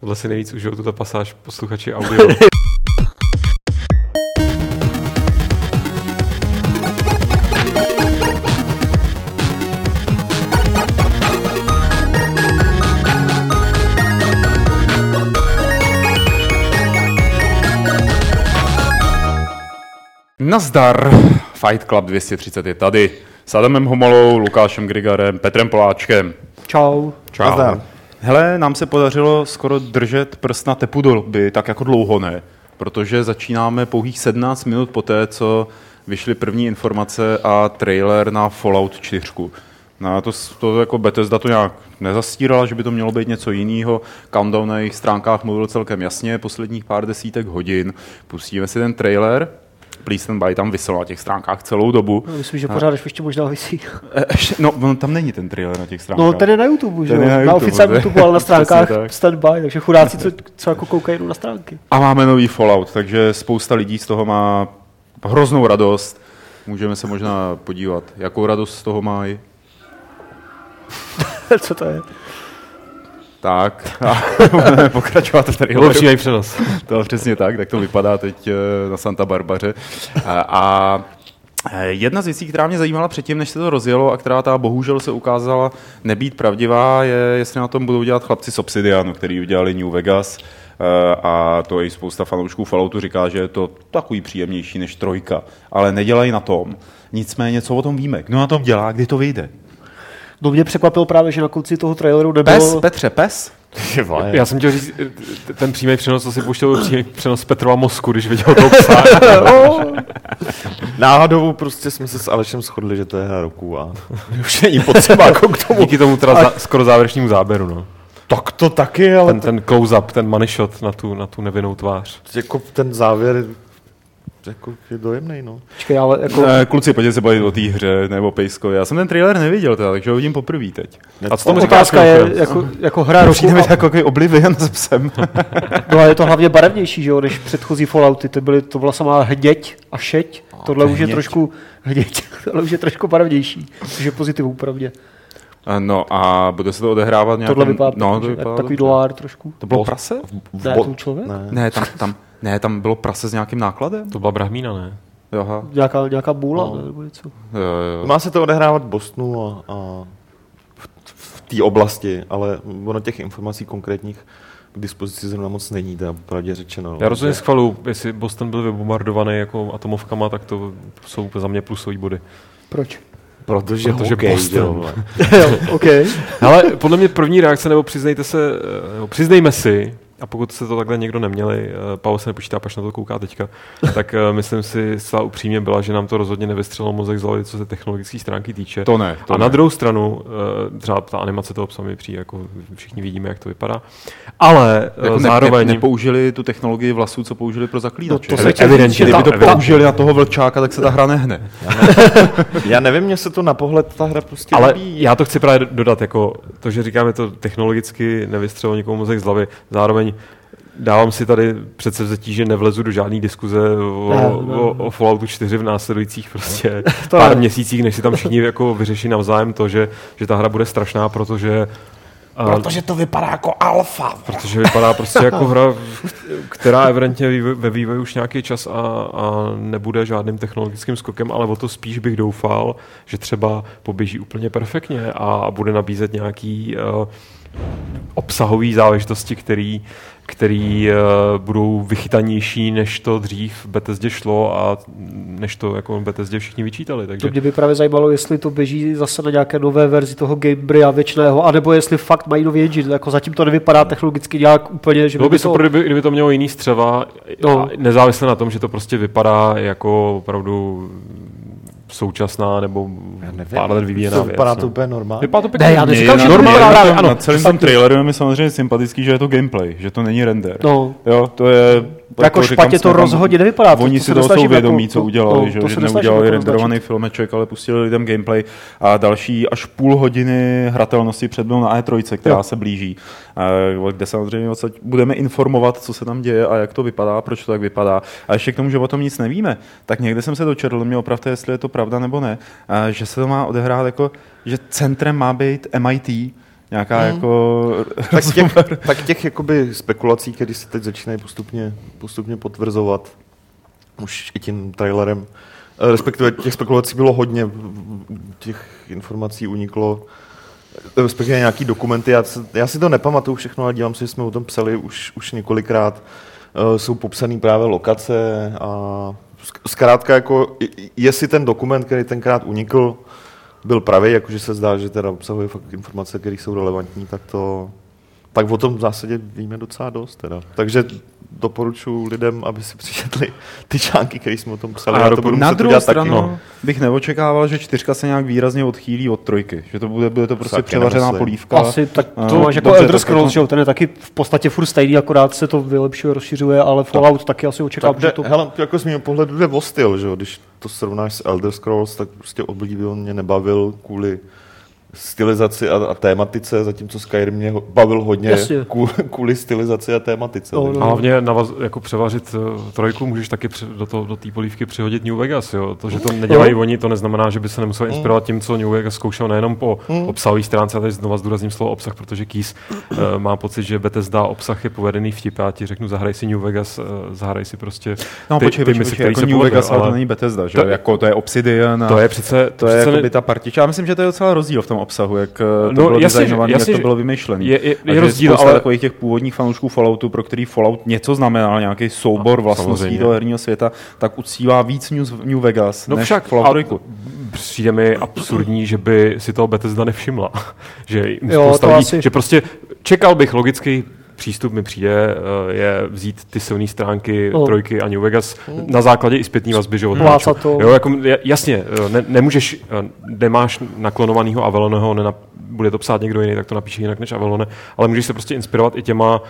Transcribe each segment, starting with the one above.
Tohle si nejvíc užijou tuto pasáž posluchači audio. Nazdar, Fight Club 230 je tady. S Adamem Homolou, Lukášem Grigarem, Petrem Poláčkem. Čau. Čau. Nazdar. Hele, nám se podařilo skoro držet prst na tepu doby, tak jako dlouho ne, protože začínáme pouhých 17 minut poté, co vyšly první informace a trailer na Fallout 4. No, to, to jako Bethesda to nějak nezastírala, že by to mělo být něco jiného. Countdown na jejich stránkách mluvil celkem jasně, posledních pár desítek hodin. Pustíme si ten trailer Please Stand By tam vysel na těch stránkách celou dobu. No, myslím, že pořád ještě možná vysí. No, on tam není ten trailer na těch stránkách. No, ten je na YouTube, že jo? Na, na oficiálním YouTube, ale na stránkách Stand By, takže chudáci, co, co jako koukají na stránky. A máme nový Fallout, takže spousta lidí z toho má hroznou radost. Můžeme se možná podívat, jakou radost z toho mají. co to je? Tak, a budeme pokračovat v traileru. Bylo přenos. To přesně tak, tak to vypadá teď eh, na Santa Barbaře. A, a eh, Jedna z věcí, která mě zajímala předtím, než se to rozjelo a která ta bohužel se ukázala nebýt pravdivá, je, jestli na tom budou dělat chlapci z Obsidianu, který udělali New Vegas eh, a to i spousta fanoušků Falloutu říká, že je to takový příjemnější než trojka, ale nedělají na tom. Nicméně, co o tom víme? Kdo na tom dělá, kdy to vyjde? No mě překvapilo právě, že na konci toho traileru nebylo... Pes, Petře, pes? Já jsem chtěl říct, ten přímý přenos, co si pouštěl přímý přenos Petrova mozku, když viděl toho psa. Náhodou prostě jsme se s Alešem shodli, že to je hra roku a už není potřeba jako k tomu. Díky tomu teda a... skoro závěrečnímu záběru, no. Tak to taky, ale... Ten, ten close-up, ten money shot na tu, na tu nevinnou tvář. Jako ten závěr jako je dojemný, no. Čekaj, ale jako... Ne, kluci, pojďte se bavit o té hře nebo Pejsko. Já jsem ten trailer neviděl, teda, takže ho vidím poprvé teď. A co tomu otázka je, jako, jako hra roku... Přijde mi jako Oblivion s psem. no a je to hlavně barevnější, že jo, než předchozí Fallouty. To, byly, to byla samá hděť a šeť. Tohle už je trošku hděť. Tohle už je trošku barevnější, což je pozitivů, pravdě. No a bude se to odehrávat nějak... Tohle vypadá, no, to vypadá takový dolár trošku. To bylo prase? V, v, ne, to člověk? Ne, ne tam, tam, ne, tam bylo prase s nějakým nákladem? To byla brahmína, ne? Aha. Nějaká, nějaká bůla no. nebo něco. Jo, jo. Má se to odehrávat v Bostonu a, a v, v té oblasti, ale ono těch informací konkrétních k dispozici zrovna moc není, to pravdě řečeno. Já rozhodně schvalu, jestli Boston byl vybombardovaný jako atomovkama, tak to jsou za mě plusové body. Proč? Protože, Protože okay, Boston. jo, okay. Ale podle mě první reakce, nebo přiznejte se, nebo přiznejme si, a pokud se to takhle někdo neměli, uh, Pavel se nepočítá, pač na to kouká teďka, tak uh, myslím si zcela upřímně byla, že nám to rozhodně nevystřelilo mozek z hlavy, co se technologické stránky týče. To ne. To a ne. na druhou stranu, uh, třeba ta animace toho psa mi přijde, jako všichni vidíme, jak to vypadá. Ale jako zároveň... Ne, nepoužili tu technologii vlasů, co použili pro zaklínače. No, to se evidentně. Kdyby to použili na toho vlčáka, tak se ta hra nehne. Já nevím, mně se to na pohled ta hra prostě Ale líbí. já to chci právě dodat, jako to, že říkáme to technologicky nevystřelilo nikomu mozek z hlavy, zároveň dávám si tady přece vzetí, že nevlezu do žádné diskuze o, ne, ne. o, o Falloutu 4 v následujících prostě to pár je. měsících, než si tam všichni jako vyřeší navzájem to, že, že ta hra bude strašná, protože Protože to vypadá jako alfa. Protože vypadá prostě jako hra, která evidentně ve vývoji už nějaký čas a, a nebude žádným technologickým skokem, ale o to spíš bych doufal, že třeba poběží úplně perfektně a bude nabízet nějaký uh, obsahový záležitosti, který který uh, budou vychytanější, než to dřív v Bethesdě šlo a než to jako Bethesdě všichni vyčítali. Takže... To mě by právě zajímalo, jestli to běží zase na nějaké nové verzi toho Gamebrea věčného, anebo jestli fakt mají nový engine. Jako zatím to nevypadá technologicky nějak úplně, že by, by to... Super, kdyby, kdyby to mělo jiný střeva, no. nezávisle na tom, že to prostě vypadá jako opravdu současná nebo pár let vyvíjená věc. Vypadá to no. úplně normálně. Vypadá to pěkně. Ne, já neříkám, že normálně. Ano, na celém tom traileru je mi samozřejmě sympatický, že je to gameplay, že to není render. No. Jo, to je... Jako špatně to rozhodně nevypadá. Oni si toho jsou vědomí, jako, co udělali, no, že, že neudělali renderovaný filmeček, ale pustili lidem gameplay a další až půl hodiny hratelnosti předbyl na E3, která se blíží, kde samozřejmě budeme informovat, co se tam děje a jak to vypadá, proč to tak vypadá. A ještě k tomu, že o tom nic nevíme, tak někde jsem se dočetl, mě opravdu, jestli je to pravda nebo ne, že se to má odehrát jako, že centrem má být MIT, nějaká mm. jako... Tak těch, tak těch jakoby spekulací, které se teď začínají postupně, postupně potvrzovat, už i tím trailerem, eh, respektive těch spekulací bylo hodně, těch informací uniklo, respektive nějaký dokumenty, já, já si to nepamatuju všechno, ale dívám se, že jsme o tom psali už, už několikrát, uh, jsou popsané právě lokace a zkrátka jako, jestli ten dokument, který tenkrát unikl, byl pravý, jakože se zdá, že teda obsahuje fakt informace, které jsou relevantní, tak to, tak o tom v zásadě víme docela dost. Teda. Takže doporučuji lidem, aby si přečetli ty články, které jsme o tom psali. A to budu na druhou stranu taky, no. bych neočekával, že čtyřka se nějak výrazně odchýlí od trojky. Že to bude, bude to prostě převařená polívka. Asi tak to máš jako Elder Scrolls, že ten je taky v podstatě furt stejný, akorát se to vylepšuje, rozšiřuje, ale Fallout tak. taky asi očekávám, že to... Hele, jako z mého pohledu jde o styl, že? když to srovnáš s Elder Scrolls, tak prostě oblíbil nebavil kvůli stylizaci a, a tématice, zatímco Skyrim mě bavil hodně kvůli, kvůli stylizaci a tématice. No, no. A hlavně navaz, jako převařit uh, trojku můžeš taky při, do, to, do té polívky přihodit New Vegas. Jo? To, že to nedělají no. oni, to neznamená, že by se nemuseli inspirovat tím, co New Vegas zkoušel nejenom po mm. obsahové stránce, a teď znova zdůrazním slovo obsah, protože Keys uh, má pocit, že Bethesda obsah je povedený vtip. Já ti řeknu, zahraj si New Vegas, uh, zahraj si prostě no, ty, počkej, ty počkej, počkej, jako New Vegas, ale to není Bethesda, že? To, jako to je Obsidian. A to je přece, to, to je jako ta partiča. Já myslím, že to je docela rozdíl v tom obsahu, jak to no, bylo jasně, designované, jasně, jak to bylo vymyšlené. Je, je, je rozdíl, ale... takových těch původních fanoušků Falloutu, pro který Fallout něco znamenal, nějaký soubor vlastností toho herního světa, tak uctívá víc New, New Vegas no než však, Fallout 3. Přijde mi absurdní, že by si toho Bethesda nevšimla. že, jo, to asi... že prostě čekal bych logický přístup mi přijde, eh, je vzít ty silné stránky oh. trojky a New Vegas oh. na základě i zpětní vazby, že to. Jo, jako, jasně, eh, ne, nemůžeš, eh, nemáš naklonovaného Aveloneho, nena, bude to psát někdo jiný, tak to napíše jinak než Avelone, ale můžeš se prostě inspirovat i těma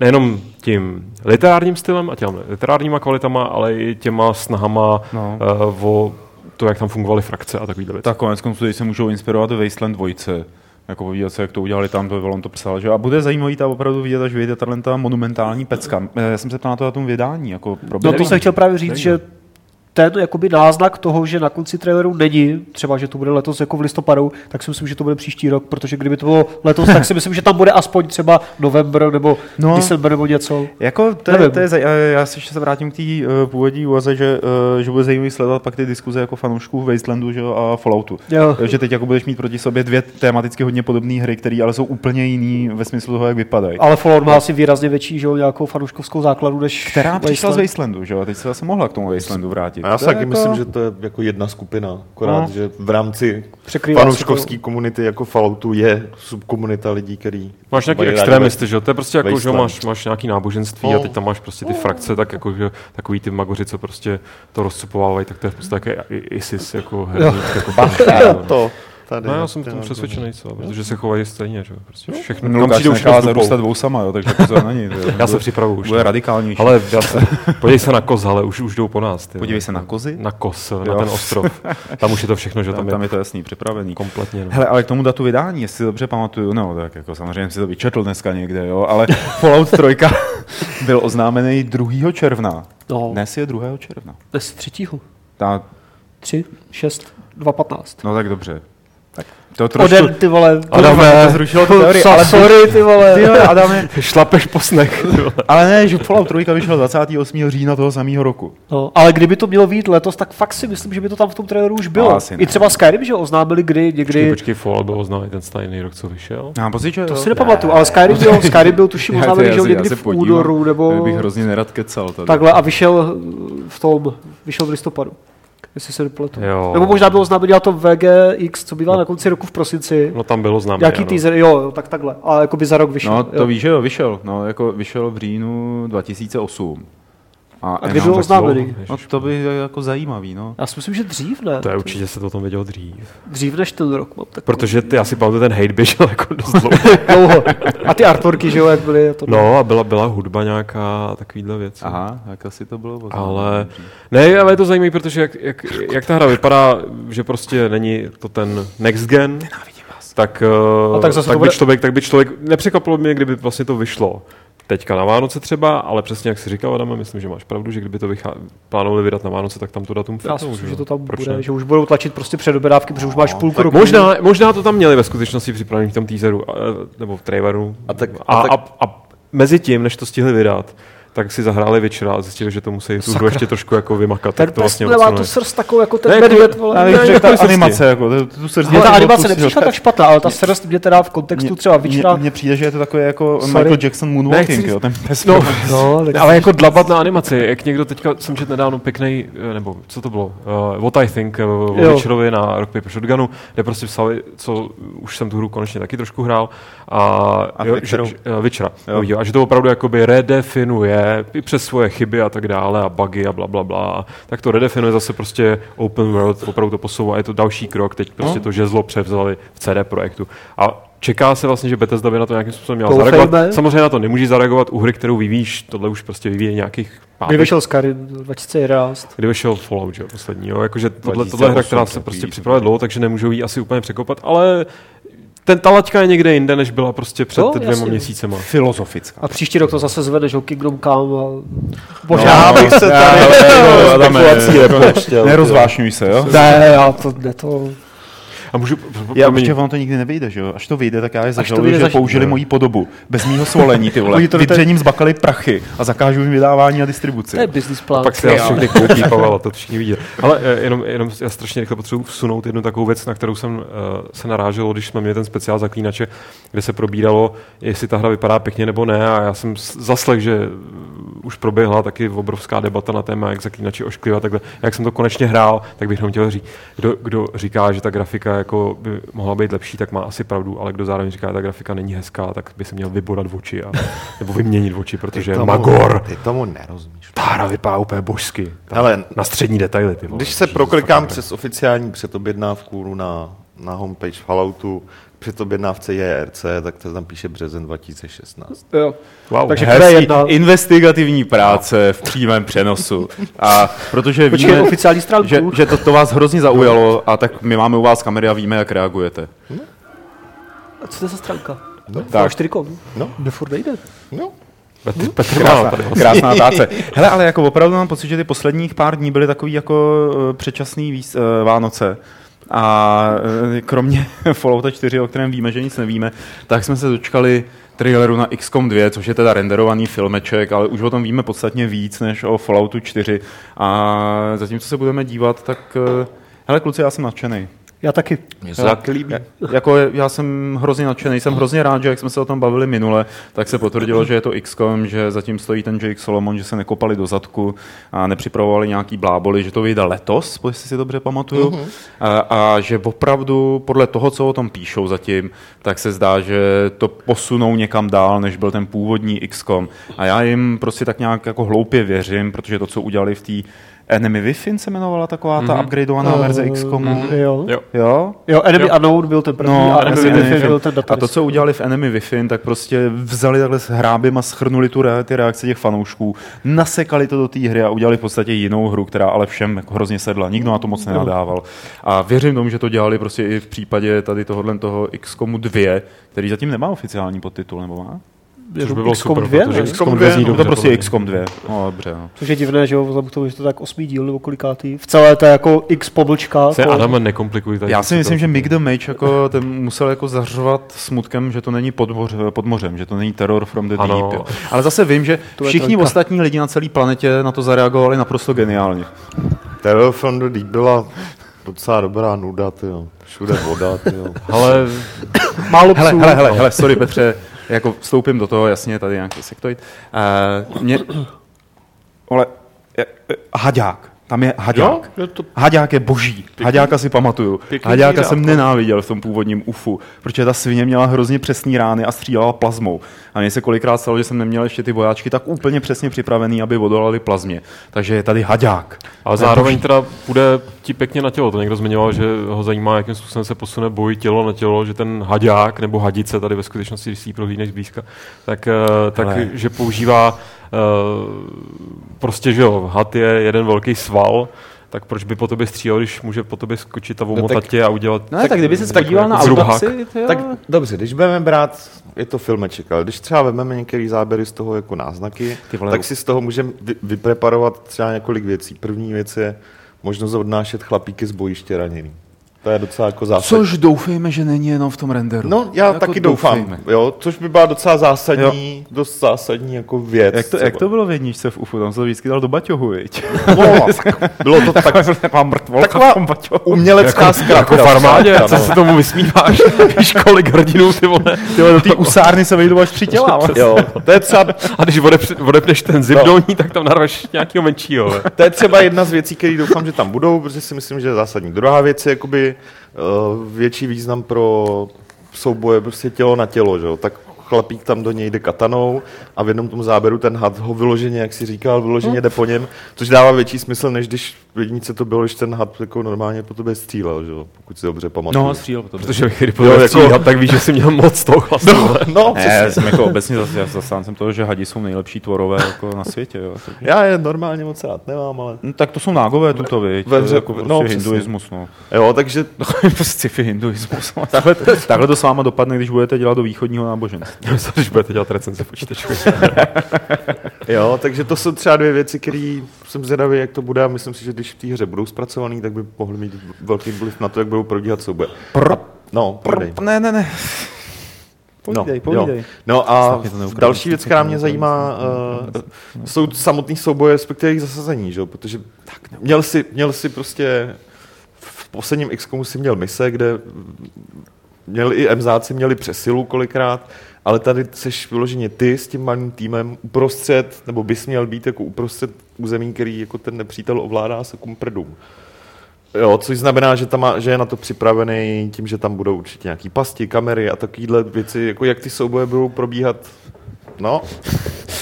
nejenom tím literárním stylem a těma literárníma kvalitama, ale i těma snahama no. o to, jak tam fungovaly frakce a takovýhle věci. Tak konec konců se můžou inspirovat Wasteland 2, jako podívat se, jak to udělali tam, to on to psal, že? A bude zajímavý ta opravdu vidět, až vyjde ta monumentální pecka. Já jsem se ptal na to na tom vydání. Jako no to jsem chtěl právě říct, že ten jakoby náznak toho, že na konci traileru není, třeba, že to bude letos jako v listopadu, tak si myslím, že to bude příští rok, protože kdyby to bylo letos, tak si myslím, že tam bude aspoň třeba november nebo no, december nebo něco. Jako to, je, to je, já si ještě se vrátím k té uh, původní úvaze, že, uh, že bude zajímavý sledovat pak ty diskuze jako fanoušků Wastelandu že, a Falloutu. Jo. Že teď jako budeš mít proti sobě dvě tematicky hodně podobné hry, které ale jsou úplně jiný ve smyslu toho, jak vypadají. Ale Fallout má asi výrazně větší že, nějakou fanouškovskou základu, než Která přišla z Wastelandu, že? a teď se zase mohla k tomu Wastelandu vrátit. Já si taky jako... myslím, že to je jako jedna skupina, akorát, no. že v rámci fanouškovské komunity jako Falloutu je subkomunita lidí, který... Máš nějaký extremisty, že To je prostě jako, že máš, máš nějaký náboženství no. a teď tam máš prostě ty no. frakce, tak jako, že takový ty magoři, co prostě to rozcupovávají, tak to je prostě také ISIS, jako herní, jako to. Tady, no, já jsem tom přesvědčený, co, protože se chovají stejně, že prostě no. všechno. No, kam přijde už zarůstat sama, jo, takže pozor na ní. já se připravu už. Bude radikálnější. Ale já se, podívej se na koz, ale už, už jdou po nás. Ty, Podívej se na kozy? Na kos, jo. na ten ostrov. Tam už je to všechno, že tam, tam je. Tam je to jasný, připravený. Kompletně. No. Hele, ale k tomu datu vydání, jestli dobře pamatuju, no, tak jako samozřejmě si to vyčetl dneska někde, jo, ale Fallout 3 byl oznámený 2. června. No. Dnes je 2. června. Dnes 3. Ta... 3, 6, 2, 15. No tak dobře. To trošku... Oden, ty vole. Adame, to zrušilo tu teorii, ale sorry, ty vole. Ty vole, Adame. Šlapeš po snech. ale ne, že Fallout 3 vyšel 28. října toho samého roku. No, ale kdyby to mělo být letos, tak fakt si myslím, že by to tam v tom traileru už bylo. No, I třeba Skyrim, že oznámili kdy, někdy. Počkej, počkej Fallout byl oznámený ten stejný rok, co vyšel. Já pocit, že to si nepamatuju, ale Skyrim byl, Skyrim byl tuším oznámený, že někdy v únoru, nebo... bych hrozně nerad kecal tady. Takhle a vyšel v tom, vyšel v listopadu jestli se nepletu. Nebo možná bylo známé dělat to VGX, co bývá no. na konci roku v prosinci. No tam bylo známé. Jaký teaser, jo, tak takhle. A jako by za rok vyšel. No to jo. víš, že jo, vyšel. No, jako vyšel v říjnu 2008. A, a kdy byl oznámený? No to by jako zajímavý, no. Já si myslím, že dřív ne. To je určitě se to o tom vědělo dřív. Dřív než ten rok mám tak. Protože ty asi pamatuju, ten hate běžel jako dost dlouho. A ty artworky, že jo, jak byly. To no a byla, byla hudba nějaká takovýhle věc. Aha, jak asi to bylo. Ale, ne, ale je to zajímavé, protože jak, jak, jak, ta hra vypadá, že prostě není to ten next gen. Tak, uh, tak, tak by člověk, tak by člověk, nepřekvapilo mě, kdyby vlastně to vyšlo teďka na Vánoce třeba, ale přesně jak si říkal, Adame, myslím, že máš pravdu, že kdyby to vychá... plánovali vydat na Vánoce, tak tam to datum Já si myslím, že to tam Proč bude, ne? že už budou tlačit prostě předobědávky, protože už máš půlku tak roku. Možná, možná to tam měli ve skutečnosti připravený v tom teaseru, eh, nebo v traileru. A tak- a, a tak- a, a mezi tím, než to stihli vydat, tak si zahráli večera a zjistili, že to musí tu hru ještě trošku jako vymakat. Ten tak to pes vlastně nemá tu srst takovou jako ten Ne, medvěd, to- vole. Ne, řekl, jako ta animace, jako, tu, srst Ale ta dělá animace nepřišla tak špatná, ale ta srst mě teda v kontextu třeba vyčera... Mně přijde, že je to takové jako Sorry. Michael Jackson Moonwalking, jo, ten pes. No, No, tak- ale jako dlabat na animaci, jak někdo teďka jsem četl nedávno pěkný, eh, nebo co to bylo, uh, What I Think uh, o. Witcherovi na Rock Paper Shotgunu, kde prostě psali, co už jsem tu hru konečně taky trošku hrál, a, A jo, že, že, Witchera, Jo. a že to opravdu jakoby redefinuje i přes svoje chyby a tak dále a bugy a bla, bla, bla, tak to redefinuje zase prostě open world, opravdu to posouvá, je to další krok, teď prostě No. to žezlo převzali v CD Projektu. A čeká se vlastně, že Bethesda by na to nějakým způsobem měla Doufejme. zareagovat. Samozřejmě na to nemůžeš zareagovat u hry, kterou vyvíjíš, tohle už prostě vyvíje nějakých Kdy pátek, vyšel Skyrim 2011. kdy vyšel Fallout, že poslední, jo, jakože tohle, 2008 tohle hra, která se prostě připravuje dlouho, takže nemůžou ji asi úplně překopat, ale ten ta laťka je někde jinde, než byla prostě před No, dvěma jasně. měsícema. Filozofická. A příští rok to zase zvede, že jo, Kingdom Come a... No, Možná Já bych se tady ale- Adame, jako Nerozvášňuj se, jo? Ne, já to, ne to... A můžu, Já určitě ono to nikdy nevyjde, že jo? Až to vyjde, tak já je to zažaluju, vyjde, že zaž- použili moji podobu. Bez mýho svolení, ty vole. Oni to Vydřením zbakali prachy a zakážou jim vydávání a distribuci. To je business plán. pak si nás všechny koupí, Pavel, to všichni vidí. Ale eh, jenom, jenom já strašně rychle potřebuji vsunout jednu takovou věc, na kterou jsem uh, se narážel, když jsme měli ten speciál zaklínače, kde se probíralo, jestli ta hra vypadá pěkně nebo ne. A já jsem zaslech, že už proběhla taky obrovská debata na téma, jak zaklínači ošklivat. Takhle. Jak jsem to konečně hrál, tak bych jenom chtěl říct, kdo, kdo říká, že ta grafika jako by mohla být lepší, tak má asi pravdu, ale kdo zároveň říká, že ta grafika není hezká, tak by se měl vybodat oči a, nebo vyměnit oči, protože je Magor. Ty tomu nerozumíš. Ta hra vypadá úplně božsky. Hele, na střední detaily. Ty vole. Když se proklikám přes oficiální předobjednávku na, na homepage Falloutu, předobjednávce JRC, tak to tam píše březen 2016. Jo. Wow. Takže Hezký, Q1. investigativní práce v přímém přenosu. A protože Počkej, víme, oficiální stránku. že, že to, to vás hrozně zaujalo, a tak my máme u vás kamery a víme, jak reagujete. A co to je za stránka? No, Tak. 4 No. Kde furt nejde? No, Petr, Petr má tady vlastně. Krásná práce. Hele, ale jako opravdu mám pocit, že ty posledních pár dní byly takový jako eh, předčasný víc, uh, Vánoce. A eh, kromě Fallouta 4, o kterém víme, že nic nevíme, tak jsme se dočkali traileru na XCOM 2, což je teda renderovaný filmeček, ale už o tom víme podstatně víc než o Falloutu 4. A zatímco se budeme dívat, tak eh, hele kluci, já jsem nadšený. Já taky. mně se taky líbí. Jako já jsem hrozně nadšený, jsem hrozně rád, že jak jsme se o tom bavili minule, tak se potvrdilo, že je to XCOM, že zatím stojí ten Jake Solomon, že se nekopali do zadku a nepřipravovali nějaký bláboli, že to vyjde letos, jestli si dobře pamatuju, uh-huh. a, a že opravdu podle toho, co o tom píšou zatím, tak se zdá, že to posunou někam dál, než byl ten původní XCOM. A já jim prostě tak nějak jako hloupě věřím, protože to, co udělali v té Enemy Within se jmenovala taková ta upgradeovaná verze XCOMu. Jo. Jo. Jo? Jo, Enemy Jo. Unknown byl ten první No, a Enemy Enemy Within. Within byl ten A to, co udělali v Enemy Wi-Fi, tak prostě vzali takhle s hrábem a schrnuli tu re, ty reakce těch fanoušků, nasekali to do té hry a udělali v podstatě jinou hru, která ale všem jako hrozně sedla. Nikdo na to moc nenadával. A věřím tomu, že to dělali prostě i v případě tady tohohle toho XCOMu 2, který zatím nemá oficiální podtitul, nebo má? Což by bylo XCOM super, 2, protože ne? XCOM 2 zní No, to dobře. prostě podle mě. XCOM 2. No, dobře. No. Což je divné, že jo, vzhledem k tomu, že to tak osmý díl nebo kolikátý. V celé té jako X poblčka. Se to- Adame, nekomplikuj tady. Já si myslím, situaci. že Mick the Mage jako, ten musel jako zařvat smutkem, že to není pod, moř, pod mořem, že to není terror from the Ano. deep. Jo. Ale zase vím, že To je všichni ostatní lidi na celé planetě na to zareagovali naprosto geniálně. Terror from the Deep byla docela dobrá nuda, tyjo. Všude voda, tyjo. Ale Málo psů. Hele, hele, hele, hele, sorry Petře, jako vstoupím do toho, jasně, tady nějaký sektoid. Uh, mě, ale, haďák, tam je haďák. Jo, je to- Haďák je boží. Haďáka si pamatuju. pěkný Haďáka zvířátko. jsem nenáviděl v tom původním UFu, protože ta svině měla hrozně přesný rány a střílela plazmou. A mně se kolikrát stalo, že jsem neměl ještě ty vojáčky tak úplně přesně připravený, aby odolali plazmě. Takže je tady haďák. Je zároveň boží. teda půjde ti pěkně na tělo. To někdo zmiňoval, že ho zajímá, jakým způsobem se posune boj tělo na tělo, že ten haďák nebo hadice tady ve skutečnosti, když si ji prohlídneš zblízka, tak, eh, tak že používá prostě, že jo, had je jeden velký sval, tak proč by po tobě střílel, když může po tobě skočit a tak- omotat tě a udělat... No tak, tak kdyby se tak podíval na jako autopsy, to jo. Tak dobře, když budeme brát, je to filmeček, ale když třeba vezmeme některé záběry z toho jako náznaky, Ty vole, tak si z toho můžeme vy, vypreparovat třeba několik věcí. První věc je možnost odnášet chlapíky z bojiště raněný. To je docela jako zásadní. Což doufejme, že není jenom v tom renderu. No, já Jako taky doufám, doufejme. jo, což by byla docela zásadní, dost zásadní jako věc. Jak to, jak to bylo v jedničce v UFU? Tam se to vždycky dal do baťohu, viď? No, bylo to tak, Taková mrtvolka Taková v tom baťohu. umělecká Jako zkratka. v armádě, co no. se tomu vysmíváš? Víš, kolik hrdinů ty vole. Ty vole, do té usárny se vejdou až tři těla. Jo, to je třeba A když odepneš ten zip dolní, tak tam narveš nějakého menšího. To je třeba jedna z věcí, které doufám, že tam budou, protože si myslím, že je zásadní. Druhá věc je jakoby uh, větší význam pro souboje prostě tělo na tělo, že? jo. tak chlapík tam do něj jde katanou a v jednom tom záběru ten had ho vyloženě, jak si říkal, vyloženě jde po něm, což dává větší smysl, než když v jednice to bylo, když ten had jako normálně po tobě střílel, že? jo, pokud si dobře pamatuju. No, střílel to. Protože když Jo, jo, jako- jako... tak víš, že jsi měl moc toho chlastu. no, no Ne, já jsem jako obecně zase, já zastáncem toho, že hadi jsou nejlepší tvorové jako na světě. Jo. Takže- já je normálně moc rád nemám, ale No, tak to jsou nágové tuto, viď? ve To je hře- jako no, prostě přesně. hinduismus, no. jo, takže Sci-fi hinduismus. takhle, takhle to s váma dopadne, když budete dělat do východního náboženství. Když budete dělat recenze počítačů. Jo, takže to jsou třeba dvě věci, které jsem zvědavý, jak to bude a myslím si, že když v té hře budou zpracovaný, tak by mohly mít velký vliv na to, jak budou probíhat souboje. Pro, No, povídej. ne, ne, ne. No, Povídej, jo. povídej. No a další věc, která mě zajímá, uh, jsou samotný souboje, respektive jejich zasazení, že? protože měl si, měl si prostě v posledním XCOMu si měl mise, kde měli i MZáci měli přesilu kolikrát, ale tady seš vyloženě ty s tím malým týmem uprostřed, nebo bys měl být jako uprostřed území, který jako ten nepřítel ovládá se kumprdům. Jo, což znamená, že, tam má, že je na to připravený tím, že tam budou určitě nějaký pasti, kamery a takovéhle věci, jako jak ty souboje budou probíhat. No,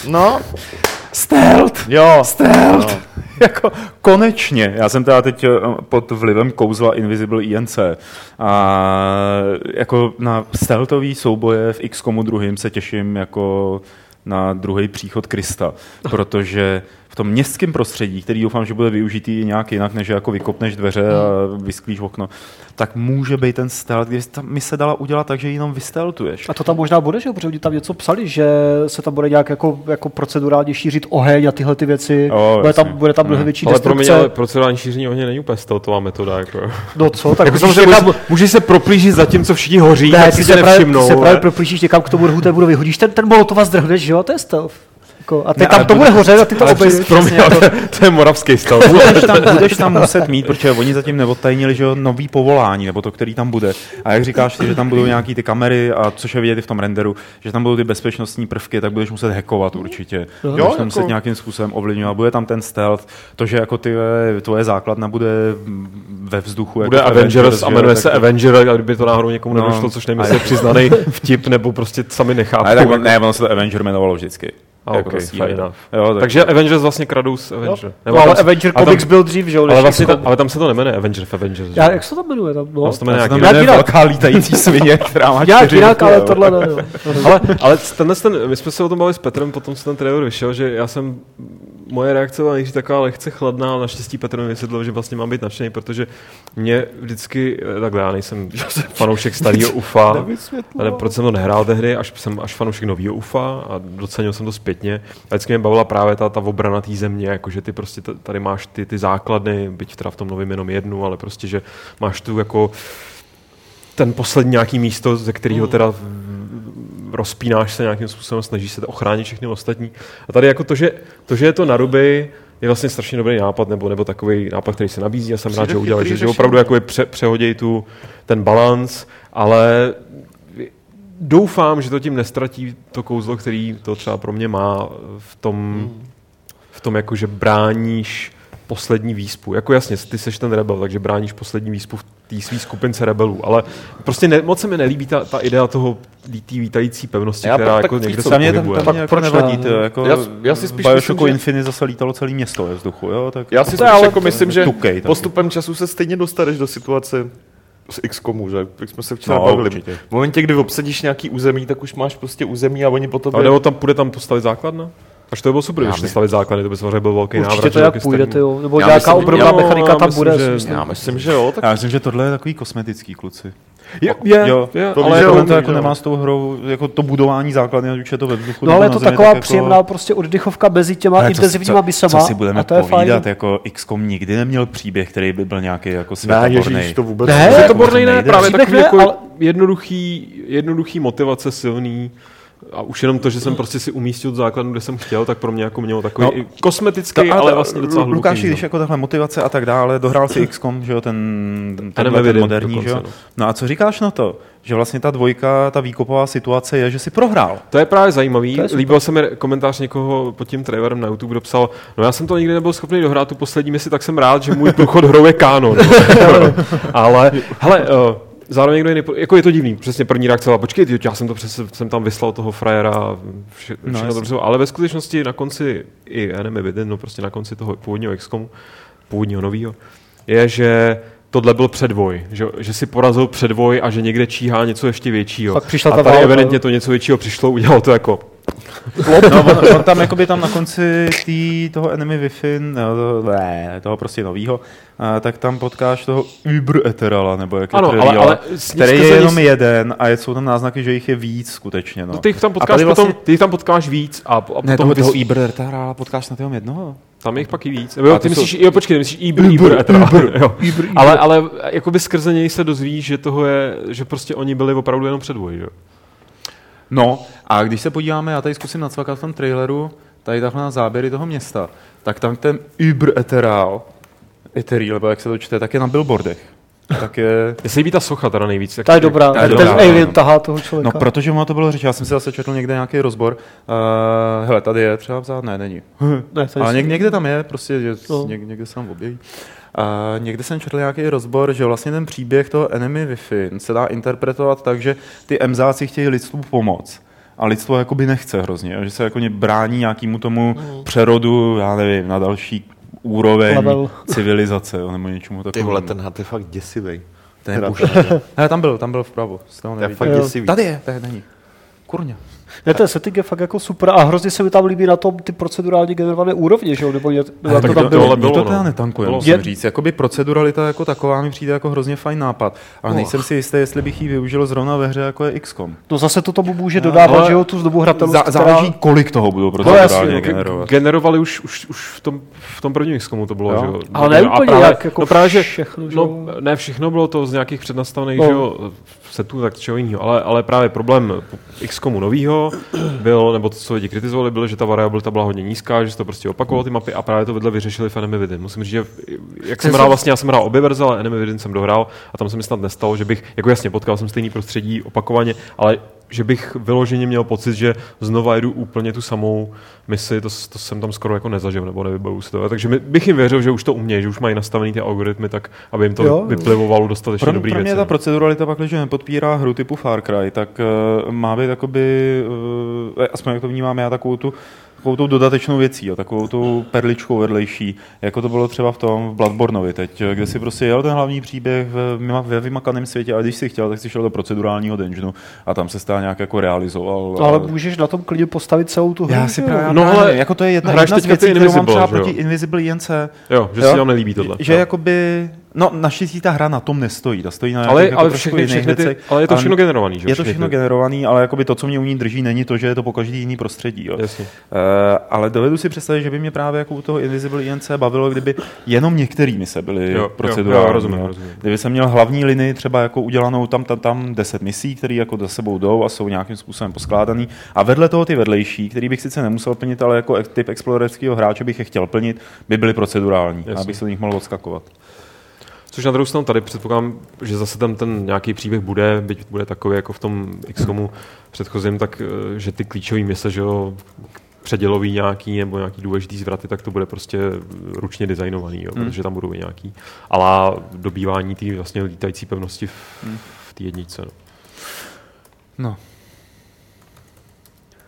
no, Stealth! jo. Stealth! No. jako konečně. Já jsem teda teď eh, pod vlivem kouzla Invisible INC a jako na stealthový souboje v XCOMu druhým se těším jako na druhý příchod Krista, protože v tom městském prostředí, který doufám, že bude využitý nějak jinak, než jako vykopneš dveře a vysklíš okno, tak může být ten stealth, kdyby ta mise dala udělat tak, že jenom vysteltuješ. A to tam možná bude, že protože oni tam něco psali, že se tam bude nějak jako, jako procedurálně šířit oheň a tyhle ty věci. Jo, bude, tam, bude tam mnohem Mhm. větší Ale pro mě destrukce. ale procedurální šíření ohně není úplně stealthová metoda. Jako. No co, tak Jako můžeš samozřejmě někam- můžeš, můžeš se proplížit za tím, co všichni hoří, ne, tak ty si se, tě právě, ty nevšimnou. se právě proplížíš někam k tomu rohu té budovy, hodíš ten, ten molotov a zdrhneš, že jo, to je stealth. Jako, a teď Ne, tam to bude hořet a ty to obejdeš. přesně, ale to je moravský stealth. budeš tam, budeš tam muset mít, protože oni zatím neodtajnili, že jo, nový povolání, nebo to, který tam bude. A jak říkáš ty, že tam budou nějaký ty kamery, a což je vidět i v tom renderu, že tam budou ty bezpečnostní prvky, tak budeš muset hackovat určitě. Budeš Jo, to muset jako- nějakým způsobem ovlivňovat. Bude tam ten stealth, to, že jako ty tvoje základna bude ve vzduchu. Bude jako Avengers a jmenuje se to- Avenger, a kdyby to náhodou někomu No. nedošlo, což nevím, jestli je přiznaný vtip, nebo prostě sami nechápu. Ale tak, ne, ono se to Avenger jmenovalo vždycky. A Jako okay, to fair enough. Jo, tak- Takže Avengers vlastně kradou z Avenger. No, ale tam- Avenger ale Comics tam, byl dřív, že jo? ale, vlastně jako- tam, ale tam se to nemenuje Avenger v Avengers. Já, jak se to jmenuje? Tam, no. Tam se to jmenuje To nějaký jmenuje velká lítající svině, která má Nějak čtyři jinak, ale jo. tohle ne. jo. ale, ale tenhle ten, my jsme se o tom bavili s Petrem, potom co ten trailer vyšel, že já jsem, moje reakce byla nejdřív taková lehce chladná, ale naštěstí Petr mi vysvětlil, že vlastně mám být nadšený, protože mě vždycky, eh, takhle já nejsem fanoušek starého UFA, ale proč jsem to nehrál tehdy, až jsem až fanoušek nového UFA a docenil jsem to zpětně. A vždycky mě bavila právě ta, ta obrana té země, jakože ty prostě tady máš ty, ty základny, byť teda v tom novém jenom jednu, ale prostě, že máš tu jako ten poslední nějaký místo, ze kterého teda v- rozpínáš se nějakým způsobem, snažíš se ochránit všechny ostatní. A tady jako to, že, to, že je to na ruby, je vlastně strašně dobrý nápad, nebo, nebo takový nápad, který se nabízí. A jsem rád, že udělali, že, že opravdu jako pře, přehodí tu, ten balans, ale doufám, že to tím nestratí to kouzlo, který to třeba pro mě má v tom, v tom jako, že bráníš poslední výspu. Jako jasně, ty seš ten rebel, takže bráníš poslední výspu v té svý skupince rebelů, ale prostě ne, moc se mi nelíbí ta, ta idea toho té vítající pevnosti, Já která pak- jako tak někde se co, Tam mě, tam, pohybuje. tam mě jako proč nevadí, ne? to, jako Já- já si spíš Bioshocku myslím, že- Infinite zase lítalo celý město ve vzduchu, jo? Tak Já si spíš ale- jako myslím, že Tukej postupem času se stejně dostaneš do situace z XCOMu, že? Jak jsme se včera No, bavili. určitě. V momentě, kdy obsadíš nějaký území, tak už máš prostě území a oni po A tobě... nebo tam půjde tam postavit základna? Až to by bylo super, když my- stavit základy, to by samozřejmě byl velký návrat. Určitě to jak půjde, ty jo. nebo Já nějaká obrovná mechanika tam myslím, bude. že- si myslím. Já myslím, že jo, tak Já myslím, že tohle je takový kosmetický kluci. Je, je, Jo, je, to ale tohle jo, to jako nemá s tou hrou, jako to budování základny, ať už je to ve vzduchu. No ale je to zemi, taková tak jako- příjemná prostě oddychovka mezi těma Ale si- intenzivníma co- bisama. Co si budeme a to je povídat, fajn. jako XCOM nikdy neměl příběh, který by byl nějaký jako ne, světoborný. ježíš, to vůbec Ne, Je to to bornej ne, nejde. právě Příběh takový ne, jako ale- jednoduchý, jednoduchý motivace, silný. A už jenom to, že jsem prostě si umístil tu základnu, kde jsem chtěl, tak pro mě jako mělo takový No, no, kosmetický, To- ale to- vlastně docela hluboký. Lukáši, když význam. jako takhle motivace a tak dále, dohrál si XCOM, že jo, ten, ten Within moderní, dokonce, že jo? no. No a co říkáš na to, že vlastně ta dvojka, ta výkopová situace je, že si prohrál. To je právě zajímavý. Je. Líbil se mi komentář někoho pod tím trailerem na YouTube, kdo psal, no já jsem to nikdy nebyl schopný dohrát tu poslední misi, tak jsem rád, že můj průchod hrou je kánon. Ale, hele, uh, zároveň někdo jiný, jako je to divný, přesně první reakce, a počkej, já jsem to přes, jsem tam vyslal toho frajera, vše, No, všechno dobře, ale ve skutečnosti na konci i Enemy Within, no prostě na konci toho původního XCOMu, původního nového, je, že tohle byl předvoj, že, že si porazil předvoj a že někde číhá něco ještě většího. Pak přišla a ta tady válka. evidentně to něco většího přišlo, udělalo to jako No, on, on tam, jakoby tam na konci tý, toho Enemy Wi-Fi, no, to, ne, toho prostě novýho, a, tak tam potkáš toho Uber Eterala, nebo jak Ano, je to ale- ale který je jenom jeden a je- jsou tam náznaky, že jich je víc skutečně. No. No, ty jich tam potkáš potom, vlastně- ty jich tam potkáš víc a, a potom Ne, toho, ty toho Uber Eterala potkáš na tom jednoho? tam je jich pak i víc. Jo, A ty jsou- myslíš, jo, počkej, ty myslíš Uber, Uber, Uber, jo. Ale, ale jakoby skrze něj se dozvíš, že toho je, že prostě oni byli opravdu jenom předvoj, jo. No, a když se podíváme, já tady zkusím nacvakat v tom traileru, tady takhle na záběry toho města, tak tam ten Uber Eteral, Eterí, nebo jak se to čte, tak je na billboardech. Tak je... Mně se líbí ta socha teda nejvíc. Ta je dobrá, Ta je ten dobrá, alien no. tahá toho člověka. No, protože mu to bylo řeč, já jsem si zase četl někde nějaký rozbor. Uh, hele, tady je třeba vzát, ne, není. ne, tady Ale si- něk, někde tam je, prostě je, No. něk, někde se tam objeví. A někde jsem četl nějaký rozbor, že vlastně ten příběh toho enemy Wi-Fi se dá interpretovat tak, že ty MZáci chtějí lidstvu pomoct. A lidstvo jakoby nechce hrozně, že se jako brání nějakému tomu Mm. přerodu, já nevím, na další úroveň Level. civilizace, jo, nebo něčemu Ty takovému. vole, ten had je fakt děsivý. ten je. Hele, tam byl, tam byl vpravo. To je fakt děsivý. Tady je, tady není. Kurňa. Ne, ten setting je fakt jako super a hrozně se mi tam líbí na tom ty procedurálně generované úrovně, že jo, nebo, nebo jak tak to tam to- bylo. tohle Mě to bylo, teda no. netankuje, Bylo. musím Je- říct. Jakoby proceduralita jako taková mi přijde jako hrozně fajn nápad, ale No. nejsem si jistý, jestli bych ji využil zrovna ve hře jako je XCOM. No zase to tomu může dodávat, ale že jo, tu znovu hratelnost, Zá, záleží, kolik toho budou procedurálně jasně, no, generovat. generovali už, už, už v, tom, v tom prvním XCOMu to bylo, Jo. že jo. Ale ne A úplně právě, jak, jako no právě, že, všechno, že no, jo. ne všechno bylo to z nějakých přednastavených, No. že jo, setů, tak čeho jiného, ale, ale právě problém XCOMu novýho byl, nebo to, co lidi kritizovali, bylo, že ta variabilita byla hodně nízká, že se to prostě opakovalo ty mapy a právě to vedle vyřešili v Enemy Within. Musím říct, že jak jsem hrál vlastně, já jsem hrál obě verze, ale Enemy Within jsem dohrál a tam se mi snad nestalo, že bych, jako jasně, potkal jsem stejný prostředí opakovaně, ale že bych vyloženě měl pocit, že znova jedu úplně tu samou misi, to, to jsem tam skoro jako nezažil, nebo nevybavu si to. Takže my, bych jim věřil, že už to umějí, že už mají nastavený ty algoritmy tak, aby jim to Jo. vyplivovalo dostatečně Pro, dobrý pro mě věci. ta proceduralita pak, že nepodpírá hru typu Far Cry, tak uh, má být jakoby, uh, aspoň jak to vnímám já, takovou tu takovou tou dodatečnou věcí, jo, takovou tou perličkou vedlejší, jako to bylo třeba v tom v Bloodborneovi teď, kde si prostě jel ten hlavní příběh ve, ve vymakaném světě, ale když si chtěl, tak si šel do procedurálního dungeonu a tam se stál nějak jako realizoval. Ale a- můžeš na tom klidně postavit celou tu hru. já si právě, No, no, ale jako to je jedna, jedna z věcí, kterou mám Invisible, třeba proti Invisible INC. Jo, že Jo? si tam nelíbí tohle. Že jo. jakoby, no naštěstí ta hra na tom nestojí, ta stojí na ale, ale, jako trošku všechny, všechny ty, věcech. ale je to Ale všechno generovaný, že? Je to všechno ty- generovaný, ale jakoby to, co mě u ní drží, není to, že je to po každý jiný prostředí. Jo. Jasně. Uh, ale dovedu si představit, že by mě právě jako u toho Invisible INC bavilo, kdyby jenom některý mise byly Jo, jo, procedurální. jo, rozumím, jo. rozumím. Kdyby jsem měl hlavní linii třeba jako udělanou tam, tam, tam 10 misí, které jako za sebou jdou a jsou nějakým způsobem poskládaný. A vedle toho ty vedlejší, který bych sice nemusel plnit, ale jako typ explorerského hráče bych je chtěl plnit, by byly procedurální, Jasně. abych se do nich mohl odskakovat. Což na druhou stranu tady předpokládám, že zase tam ten nějaký příběh bude, byť bude takový jako v tom XCOMu předchozím, tak eh, že ty klíčové mise, že jo, předělový nějaký nebo nějaký důležitý zvraty, tak to bude prostě ručně designovaný, jo, Hmm. protože tam budou i nějaký. Ale dobývání té vlastně lítající pevnosti v, Hmm. v té jedničce. No. No,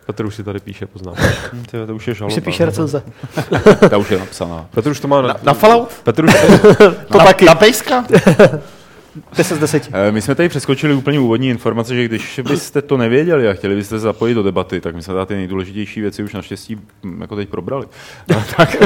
Petr už si tady píše poznámky. hm, to, to už je Už žaloba. si píše recenze. Ta už je napsaná. Petr už to má... Na, na Fallout? Petr už, To taky. Na Pejska? 10 z 10. Eh, My jsme tady přeskočili úplně úvodní informace, že když byste to nevěděli a chtěli byste se zapojit do debaty, tak my jsme tady ty nejdůležitější věci už naštěstí hm, jako teď probrali. No, tak,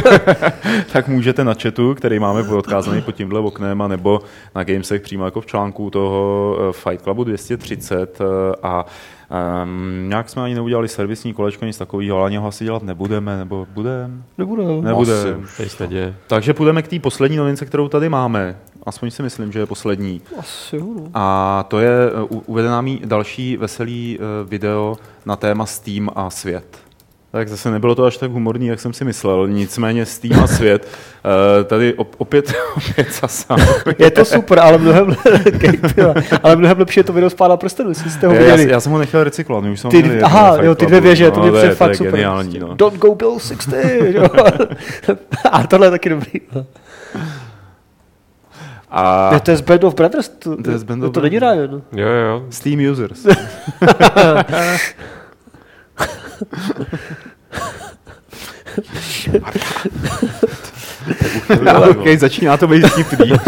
tak můžete na chatu, který máme odkázaný pod tímhle oknem, a nebo na Gamesech přímo jako v článku toho eh, Fight Clubu 230 eh, a Um, nějak jsme ani neudělali servisní kolečko, nic takového, ale ani ho asi dělat nebudeme, nebo budeme? Nebude. Nebude. Tady se děje. Takže půjdeme k té poslední novince, kterou tady máme. Aspoň si myslím, že je poslední. Asi jo, no. A to je u- uvedená mi další veselý uh, video na téma Steam a svět. Tak zase nebylo to až tak humorní, jak jsem si myslel. Nicméně Steam a svět. Uh, tady op- opět, opět zasa. Je to super, ale mnohem, ale mnohem lepší je to video z pána prstenů, jestli jste ho Já, já, viděli. já, jsem ho nechal recyklovat, už jsme ho Ty, měli aha, jako na jo, ty dvě věže, to No, mě je- přijde fakt je super. geniální, no. Don't go Bill 60, jo. A tohle je taky dobrý. A Ne, to je z Band of Brothers, to, To je z Band of to není Brothers. Ryan. Jo, jo. Steam users. Ale okay, začíná to být vtipný.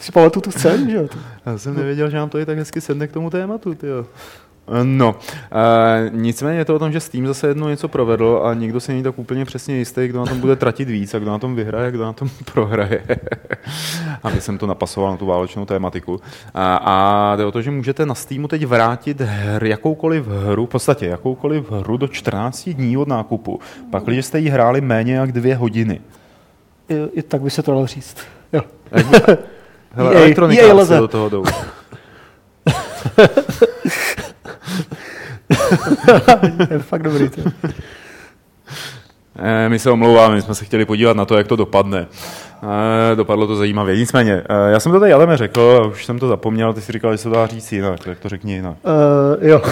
Si pamatuju tu scénu, že jo? Já jsem nevěděl, že nám to i tak hezky sedne k tomu tématu, tyjo. No, uh, nicméně je to o tom, že Steam zase jednou něco provedl a nikdo si není tak úplně přesně jistý, kdo na tom bude tratit víc a kdo na tom vyhraje, kdo na tom prohraje. Aby jsem to napasoval na tu válečnou tématiku. A, a jde o to, že můžete na Steamu teď vrátit hr, jakoukoliv hru, v podstatě jakoukoliv hru do 14 dní od nákupu, pak když jste ji hráli méně jak dvě hodiny. I, I tak by se to dalo říct. Jo. Hele, elektronika se do toho jdou. je fakt dobrý. To. Eh, My se omlouváme, my jsme se chtěli podívat na to, jak to dopadne. Eh, Dopadlo to zajímavě. Nicméně, eh, já jsem to tady Adame řekl, už jsem to zapomněl, ty si říkal, že se to dá říct jinak, tak to řekni jinak. Uh, jo.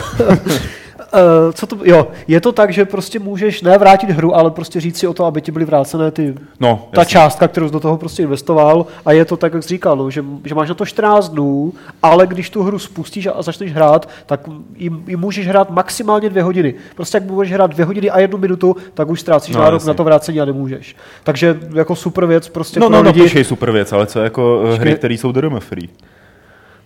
Uh, co to, jo, je to tak, že prostě můžeš ne vrátit hru, ale prostě říct si o to, aby ti byly vrácené ty, No, ta jasně. částka, kterou jsi do toho prostě investoval a je to tak, jak jsi říkal, no, že, že máš na to 14 dnů, ale když tu hru spustíš a začneš hrát, tak ji, ji můžeš hrát maximálně dvě hodiny. Prostě jak budeš hrát dvě hodiny a jednu minutu, tak už ztrácíš No, nárok na to vrácení a nemůžeš. Takže jako super věc prostě No, pro no, no, lidi. počkej, super věc, ale co jako eh, hry, Počkej. které jsou DRM free?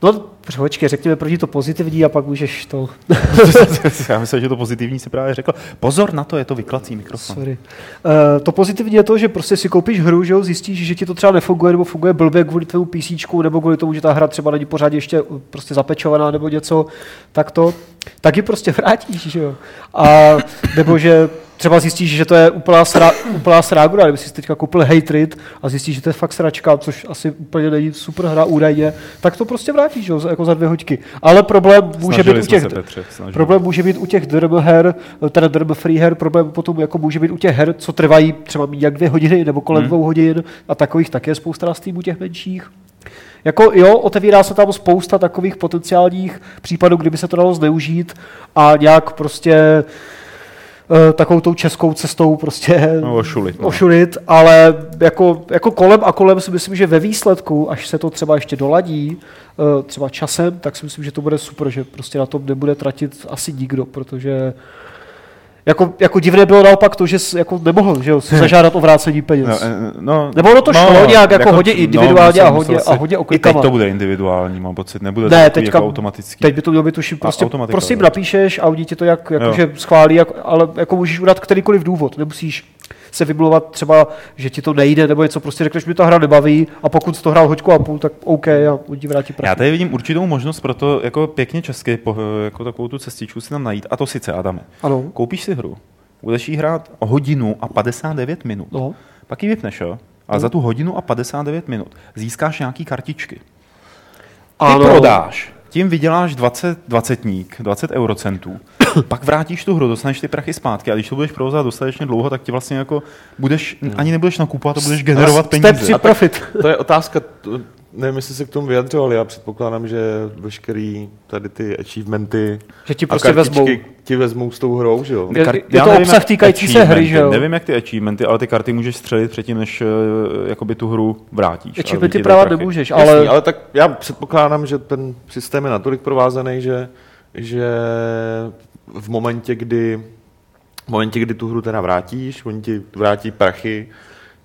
No, počkej, řekněme první to pozitivní a pak můžeš to... já myslím, že to pozitivní si právě řekl. Pozor na to, je to vyklací mikrofon. Sorry. Uh, to pozitivní je to, že prostě si koupíš hru, že jo, zjistíš, že ti to třeba nefunguje nebo funguje blbě kvůli tvému PC, nebo kvůli tomu, že ta hra třeba není pořád ještě uh, prostě zapečovaná nebo něco, tak to, tak ji prostě vrátíš, že jo. A nebo že třeba zjistíš, že to je úplná, sra, úplná srágura, kdyby jsi teďka koupil Hatred a zjistíš, že to je fakt sračka, což asi úplně není super hra údajně, tak to prostě vrátíš, že jo, jako za dvě hoďky. Ale problém může Snažili být u těch, se, Petře, snažili. Problém může být u těch drm her, teda drm free her, problém potom jako může být u těch her, co trvají třeba jak dvě hodiny nebo kolem Hmm. dvou hodin a takových také je spousta na Steamu těch menších. Jako jo, otevírá se tam spousta takových potenciálních případů, kdyby se to dalo zneužít a nějak prostě takovou tou českou cestou prostě No, ošulit, no. ošulit, ale jako, jako kolem a kolem si myslím, že ve výsledku, až se to třeba ještě doladí, eh, třeba časem, tak si myslím, že to bude super, že prostě na tom nebude tratit asi nikdo, protože jako, jako divné bylo naopak to, že jsi jako nemohl že jo, si zažádat o vrácení peněz. No, eh, no, Nebo ono to šlo nějak jako hodně individuálně a hodně- musel a hodně I teď oklikama. to bude individuální, mám pocit, nebude Ne, to teďka- jako automatický. Teď by to mělo být tuším, prostě, prostě jim jo. napíšeš a oni ti to jak, Jo. jakože schválí, jak, ale jako můžeš udat kterýkoliv důvod, nemusíš se vymlouvat třeba, že ti to nejde, nebo něco, prostě řekneš, mi ta hra nebaví a pokud jsi to hrál hoďku a půl, tak OK a ti vrátí prachy. Já tady vidím určitou možnost pro to jako pěkně česky, po, jako takovou tu cestičku si tam najít. A to sice, Adame. Ano. Koupíš si hru, budeš jí hrát hodinu a 59 minut. No. Pak ji vypneš, jo? A za tu hodinu a 59 minut získáš nějaký kartičky. Ty Ano. prodáš, tím vyděláš 20 dvacetník, 20 eurocentů, pak vrátíš tu hru, dostaneš ty prachy zpátky a když to budeš provozovat dostatečně dlouho, tak ti vlastně jako budeš, ani nebudeš nakupovat a budeš generovat peníze. při profit. To je otázka, to, nevím, jestli se k tomu vyjadřoval, já předpokládám, že veškerý tady ty achievementy Že ti a prostě kartičky vezmou. ti vezmou s tou hrou, že jo? Je- je já to nevím, obsah jak týkající se hry, achievementy, že jo? Nevím, jak ty achievementy, ale ty karty můžeš střelit předtím, než uh, jakoby tu hru vrátíš. Ještě a by ti ty dají práva prachy. nemůžeš, Ale... Jasný, ale ale tak já předpokládám, že ten systém je natolik provázaný, že, že v momentě, kdy v momentě, kdy tu hru teda vrátíš, oni ti vrátí prachy,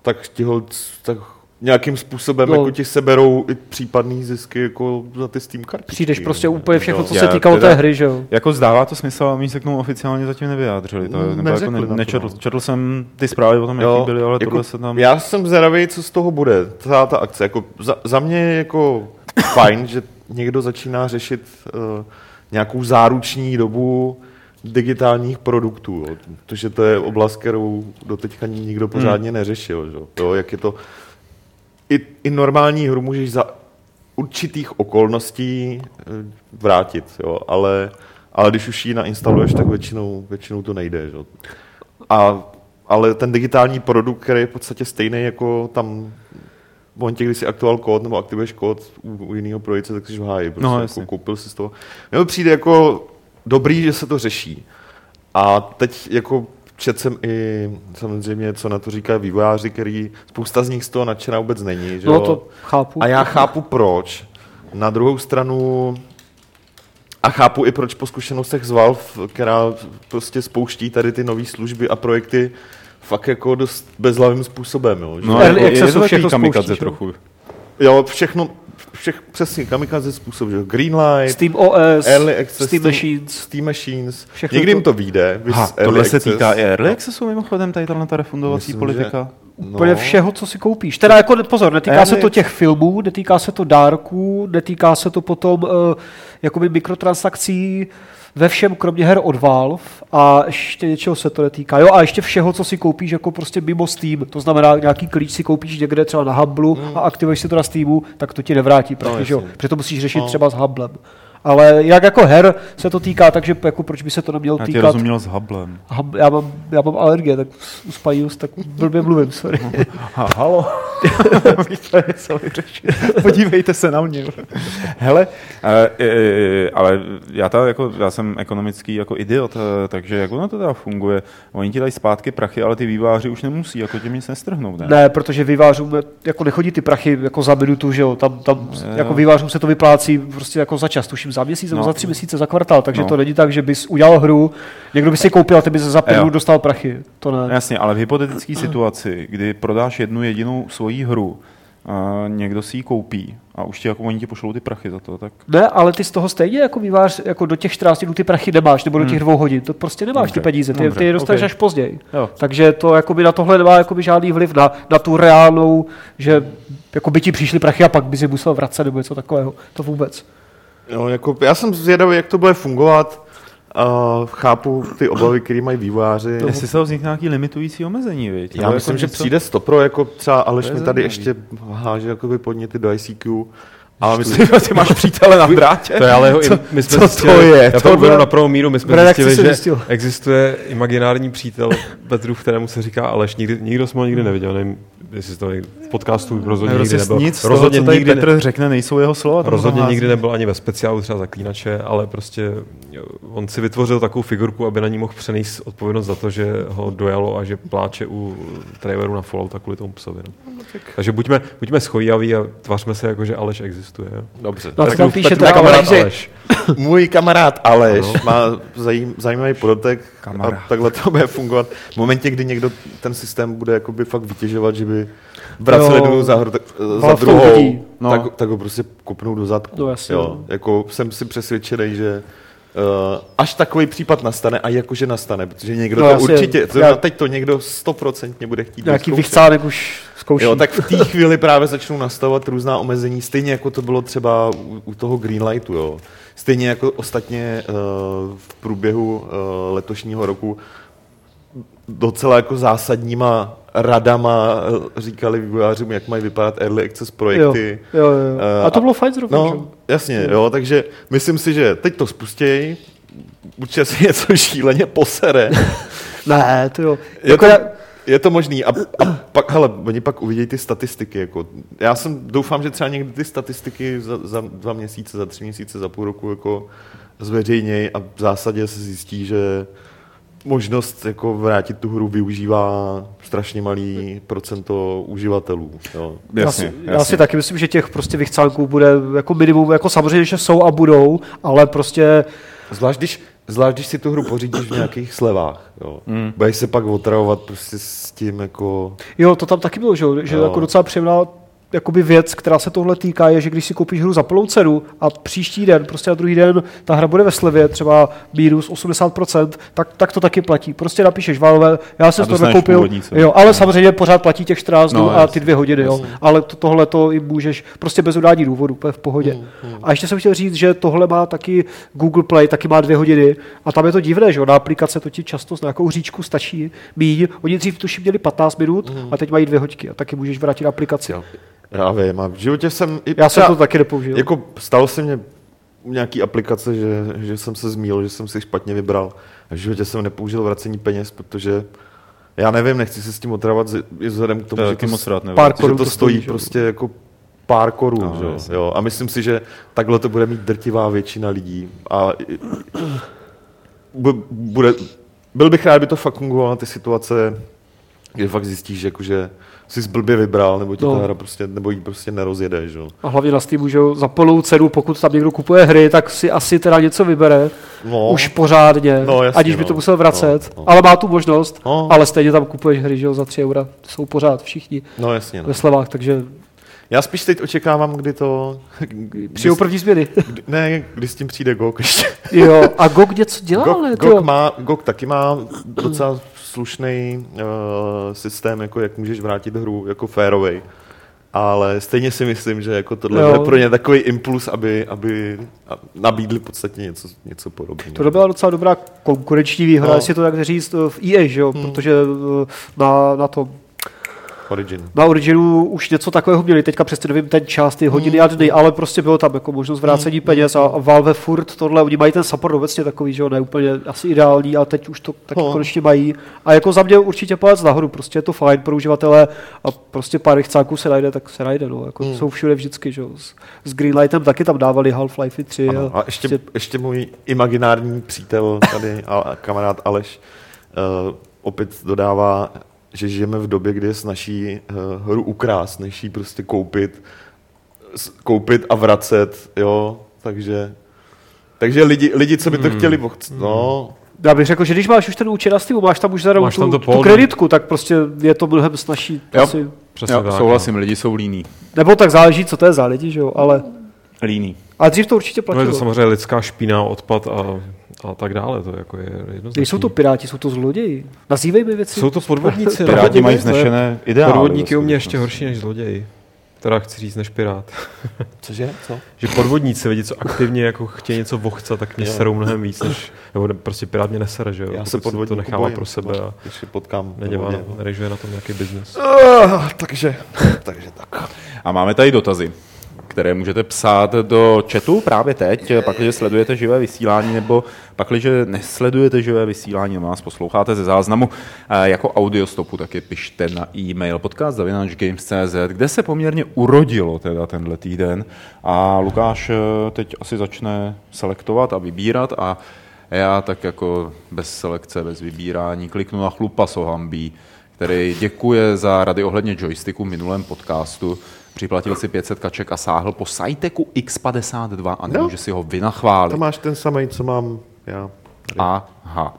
tak ti ho, tak nějakým způsobem No. jako ti seberou i případný zisky jako za ty Steam karty. Přijdeš prostě úplně všechno, co Já se týkalo teda- té hry, že jo. Jako zdává to smysl, ale oni se k tomu oficiálně zatím nevyjádřili. To, nebo jako ne, na to, nečetl, no. četl jsem ty zprávy o tom, jaký byly, ale tohle se tam... Já jsem zvědavý, co z toho bude, celá ta akce. Jako za, za mě je jako fajn, že někdo začíná řešit uh, nějakou záruční dobu digitálních produktů, jo. protože to je oblast, kterou doteďka nikdo pořádně neřešil. Že? jo. Jo, jak je to... I, I normální hru můžeš za určitých okolností eh, vrátit, jo, ale, ale když už ji nainstaluješ, tak většinou, většinou to nejde. Jo. A, ale ten digitální produkt, který je v podstatě stejný jako tam v momentě, kdy si aktuál kód nebo aktivuješ kód u, u jiného prodejce, tak jsi v háji. Prostě No, jako koupil si z toho. Mně přijde jako dobrý, že se to řeší. A teď jako četl jsem i samozřejmě, co na to říkají vývojáři, který spousta z nich z toho nadšená vůbec není. Že No jo? to chápu. A já chápu proč. Na druhou stranu a chápu i proč po zkušenostech z Valve, která prostě spouští tady ty nové služby a projekty fakt jako dost bezhlavým způsobem. Jo, že? No, jako, je accessu to všechno kamikaze jo? trochu. jo všechno, všech, přesně, kamikaze způsob, že jo? Greenlight, Steam OS, Early Access, Steam Machines. Steam Machines, Všechno někdy to- jim to vyjde. Ha, tohle se Access. týká i Early Accessu mimochodem, tady tahle ta refundovací Myslím, politika. No, Úplně všeho, co si koupíš. Teda jako pozor, netýká Early se to těch filmů, netýká se to dárků, netýká se to potom uh, jakoby mikrotransakcí ve všem, kromě her od Valve a ještě něčeho se to netýká. Jo, a ještě všeho, co si koupíš jako prostě mimo Steam, to znamená nějaký klíč si koupíš někde třeba na Hublu a aktivuješ si to na Steamu, tak to ti nevrátí, protože jo, jasně. protože to musíš řešit No. třeba s Hublem. Ale jak jako her se to týká, takže jako proč by se to nemělo Já týkat? rozuměl s Hublem. Hub, já, mám, já mám alergie, tak u Spajus tak blbě mluvím, sorry. Ha, halo. Podívejte se na mě. Hele, e, e, ale já, ta, jako, já jsem ekonomický jako idiot, takže jak ono to teda funguje? Oni ti dají zpátky prachy, ale ty výváři už nemusí, jako těm nic nestrhnou, ne? Ne, protože vývářům jako nechodí ty prachy jako za minutu, že jo, tam, tam Jo. jako vývářům se to vyplácí prostě jako za čas, tuším za měsíc nebo No. za tři měsíce, za kvartál, takže No. to není tak, že bys udělal hru, někdo by si koupil a ty bys za pět dostal prachy, to ne. Jasně, ale v hypotetické situaci, kdy prodáš jednu jedinou svoji hru, a někdo si ji koupí a už ti jako oni ti pošlou ty prachy za to, tak Ne, ale ty z toho stejně jako vývář, jako do těch 14 dnů ty prachy nemáš, nebo do těch dvou hodin, to prostě nemáš Hmm. Dobře, ty peníze, ty, dobře, ty je dostaneš ok. až později. jo. Takže to jakoby na tohle nemá jakoby žádný vliv na, na tu reálnou, že jako by ti přišly prachy a pak by si musel vracet nebo něco takového. To vůbec. No, jako, já jsem zvědavý, jak to bude fungovat. Uh, chápu ty obavy, které mají vývojáři. Jestli se vznikne nějaký limitující omezení, viď? Já Nebo myslím, jako že něco- přijde stopro, jako třeba Aleš To mi tady ještě háže jakoby podněty do ICQ. A Ty, myslím, ty máš přítele na drátě? To je ale jeho, my jsme co to zjistili, je? Já to uvedu na prvou míru, my jsme zjistili, že zjistil. existuje imaginární přítel Petru, kterému se říká Aleš. Nikdy, nikdo jsme ho nikdy neviděl, nevím, jestli to v podcastu rozhodně nikdy Prostě nebyl. nic z toho, rozhodně co tady nikdy, Petr řekne, nejsou jeho slova. rozhodně nikdy nebyl ani ve speciálu třeba zaklínače, ale prostě jo, on si vytvořil takovou figurku, aby na ní mohl přenést odpovědnost za to, že ho dojalo a že pláče u traileru na Fallout a kvůli tomu psovi. No. Takže buďme, buďme schojiaví a tvařme se jako, že Aleš existuje. Jo. dobře. No, Tak Petr- píše Petr- teda kamarád Aleš, že- Aleš. Můj kamarád Aleš Ano. má zajím, zajímavý podotek Kamarád. a takhle to bude fungovat. V momentě, kdy někdo ten systém bude jakoby fakt vytěžovat, že by vraceli jednu za, hru- tak- za to druhou. No. tak, tak ho prostě kopnou do zadku. No jasně, jo. Jako jsem si přesvědčený, že Uh, až takový případ nastane, a jakože nastane, protože někdo No to jasně. určitě, Já- já... teď to někdo stoprocentně bude chtít Nějaký vychcánek už zkouší. Jo, tak v té chvíli právě začnou nastavovat různá omezení, stejně jako to bylo třeba u, u toho Greenlightu, jo. Stejně jako ostatně uh, v průběhu uh, letošního roku docela jako zásadníma radama eh, říkali vývojářům, jak mají vypadat early access jo, projekty. jo, jo. Eh, A to bylo fajn zrovna. No, jasně, jo, takže myslím si, že teď to spustějí, určitě si něco šíleně posere. Ne, to jo. Jako to, já, je to možný. A, a pak, hele, oni pak uvidějí ty statistiky. Jako. Já jsem, doufám, že třeba někdy ty statistiky za, za dva měsíce, za tři měsíce, za půl roku jako zveřejněj a v zásadě se zjistí, že možnost jako vrátit tu hru využívá strašně malý procento uživatelů. Jo. já, Jasně, si, já jasně. si taky myslím, že těch prostě vychcánků bude jako minimum, jako samozřejmě, že jsou a budou, ale prostě Zvlášť když, zvlášť, když si tu hru pořídíš v nějakých slevách. Jo. Mm. Budeš se pak otravovat prostě s tím jako... Jo, to tam taky bylo, že, jo, že Jo. jako docela příjemná jakoby věc, která se tohle týká, je, že když si koupíš hru za plnou cenu a příští den, prostě na druhý den ta hra bude ve slevě, třeba minus 80%, tak, tak to taky platí. Prostě napíšeš Valve, já jsem to nekoupil, jo, ale samozřejmě pořád platí těch 14 dnů No, a ty dvě hodiny, jo. Ale to, tohle to i můžeš prostě bez udání důvodu, v pohodě. A ještě jsem chtěl říct, že tohle má taky Google Play, taky má dvě hodiny a tam je to divné, že jo, na aplikace to ti často s nějakou říčku stačí míň. Oni dřív tuším měli 15 minut a teď mají dvě hoďky a taky můžeš vrátit aplikaci. Jo. Já vím, a v životě jsem... I Já jsem to taky nepoužil. Jako stalo se mně u nějaký aplikace, že, že jsem se zmíl, že jsem si špatně vybral. A v životě jsem nepoužil vracení peněz, protože já nevím, nechci se s tím otravovat z- i vzhledem k tomu, To že to, moc rád pár že korun to to stojí stojí, že prostě jako pár korun. No, že jo. A myslím si, že takhle to bude mít drtivá většina lidí. A bude, byl bych rád, kdyby to fakt fungovalo na ty situace, kdy fakt zjistíš, že jakože jsi blbě vybral, nebo ti No. ta hra prostě, nebo jí prostě nerozjede, že. A hlavně na Steamu, že za plnou cenu, pokud tam někdo kupuje hry, tak si asi teda něco vybere. No. Už pořádně, No, jasně, aniž by no. to musel vracet. No, no. Ale má tu možnost, No. ale stejně tam kupuješ hry, že za 3 eura. Jsou pořád všichni No jasně. No. ve slevách, takže Já spíš teď očekávám, kdy to... Kdy, přijou první změny. kdy, ne, kdy s tím přijde GOG ještě. jo, a GOG něco dělal, GOG? GOG, má, GOG taky má docela slušný uh, systém, jako jak můžeš vrátit hru jako férovej. Ale stejně si myslím, že jako tohle Jo. bude pro ně takový impuls, aby, aby nabídli v podstatě něco, něco podobného. To byla docela dobrá konkurenční výhoda, No. jestli to tak říct, v EA, že jo, protože eh, na, na to Origin. Na Originu už něco takového měli, teďka přesně nevím ten čas, ty hodiny a dny, ale prostě bylo tam jako možnost vrácení peněz a, a Valve furt tohle, oni mají ten support obecně takový, že jo, ne úplně asi ideální, ale teď už to taky No. konečně mají. A jako za mě určitě palec nahoru, prostě je to fajn pro uživatele a prostě pár chcáků se najde, tak se najde, no, jako jsou všude vždycky, že jo. S, s Greenlightem taky tam dávali Half-Life 3. Ano, a ještě, ještě můj imaginární přítel tady, a kamarád Aleš, uh, opět dodává, že žijeme v době, kdy je snaží uh, hru ukrást, než ji prostě koupit, s- koupit a vracet, jo, takže, takže lidi, lidi co by to chtěli, pochc- no, Já bych řekl, že když máš už ten účet na Steamu, máš tam už zadarmo tu, tam to tu kreditku, tak prostě je to mnohem snažší. Jo. Asi. Přesně Jo, tak. souhlasím, lidi jsou líní. Nebo tak záleží, co to je za lidi, že jo, ale, Líní. ale dřív to určitě No platilo. je to samozřejmě lidská špína, odpad a, a tak dále. To jako je jednoznačné. Nejsou to piráti, jsou to zloději. Nazývejme věci. Jsou to podvodníci. no. Piráti mají vznešené ideály. Podvodníky u mě ještě skutečnosti. horší než zloději. Teda chci říct než pirát. cože, co? Že podvodníci, lidi, co aktivně jako chtějí něco vochcat, tak mě serou mnohem víc, než, nebo ne- prostě pirát mě nesere, že jo? Já se si to nechává bojím, pro sebe a když je potkám. nedělá, mě. nerežuje na tom nějaký biznis. Uh, takže, takže tak. A máme tady dotazy, které můžete psát do chatu právě teď, pakliže sledujete živé vysílání, nebo pakliže nesledujete živé vysílání, nebo nás posloucháte ze záznamu eh, jako audiostopu, taky pište na e-mail podcast.games.cz, kde se poměrně urodilo teda tenhle týden. A Lukáš eh, teď asi začne selektovat a vybírat a já tak jako bez selekce, bez vybírání kliknu na chlupa Sohambí, který děkuje za rady ohledně joysticku v minulém podcastu. Připlatil si 500 kaček a sáhl po Sajteku X52 a nemůže si ho vynachválit. To máš ten samý, co mám já. Tady. Aha.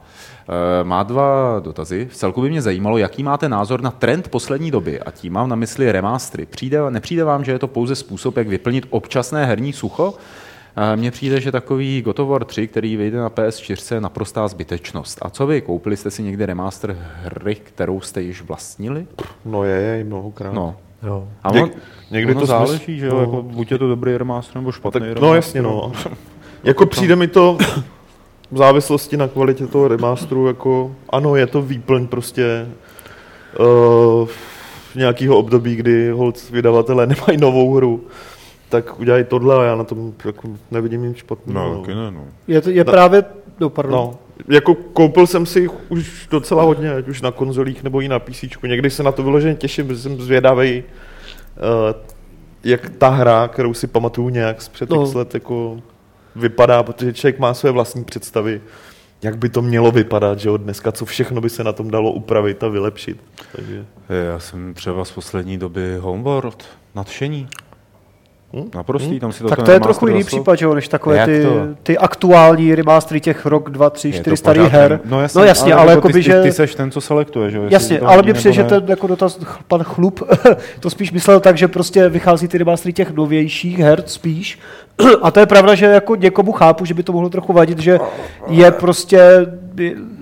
E, Má dva dotazy. V celku by mě zajímalo, jaký máte názor na trend poslední doby a tím mám na mysli remastery. Přijde, nepřijde vám, že je to pouze způsob, jak vyplnit občasné herní sucho? E, Mně přijde, že takový God of War 3, který vyjde na PS4, je naprostá zbytečnost. A co vy, koupili jste si někdy remaster hry, kterou jste již vlastnili? No je, je, mnohokrát. No. Jo. A Něk- on, někdy ono to záleží, smysl- že jo, no. jako, buď je to dobrý remaster nebo špatný Tak, remaster. no jasně, no. jako přijde mi to v závislosti na kvalitě toho remasteru, jako ano, je to výplň prostě uh, nějakého období, kdy hold vydavatelé nemají novou hru, tak udělají tohle a já na tom jako nevidím nic špatného. No, ne, no. Je, to, je No. právě, no pardon. No, jako koupil jsem si jich už docela hodně, ať už na konzolích nebo i na PC. Někdy se na to vyloženě těším, protože jsem zvědavý, uh, jak ta hra, kterou si pamatuju nějak z před No. let, jako vypadá, protože člověk má své vlastní představy, jak by to mělo vypadat, že jo, dneska, co všechno by se na tom dalo upravit a vylepšit. Takže, Já jsem třeba z poslední doby Homeworld, nadšení. Naprostý, tam si to Tak to je trochu jiný případ, že jo, než takové ty, ty aktuální remastery těch rok, dva, tři, čtyři starých her. No jasně, no jasně ale, jako jakoby, ty, že... ty, ty seš ten, co selektuje, že jo? Jasně, ale nebo přijde, že ten jako dotaz, pan Chlup, to spíš myslel tak, že prostě vychází ty remastery těch novějších her spíš. A to je pravda, že jako někomu chápu, že by to mohlo trochu vadit, že je prostě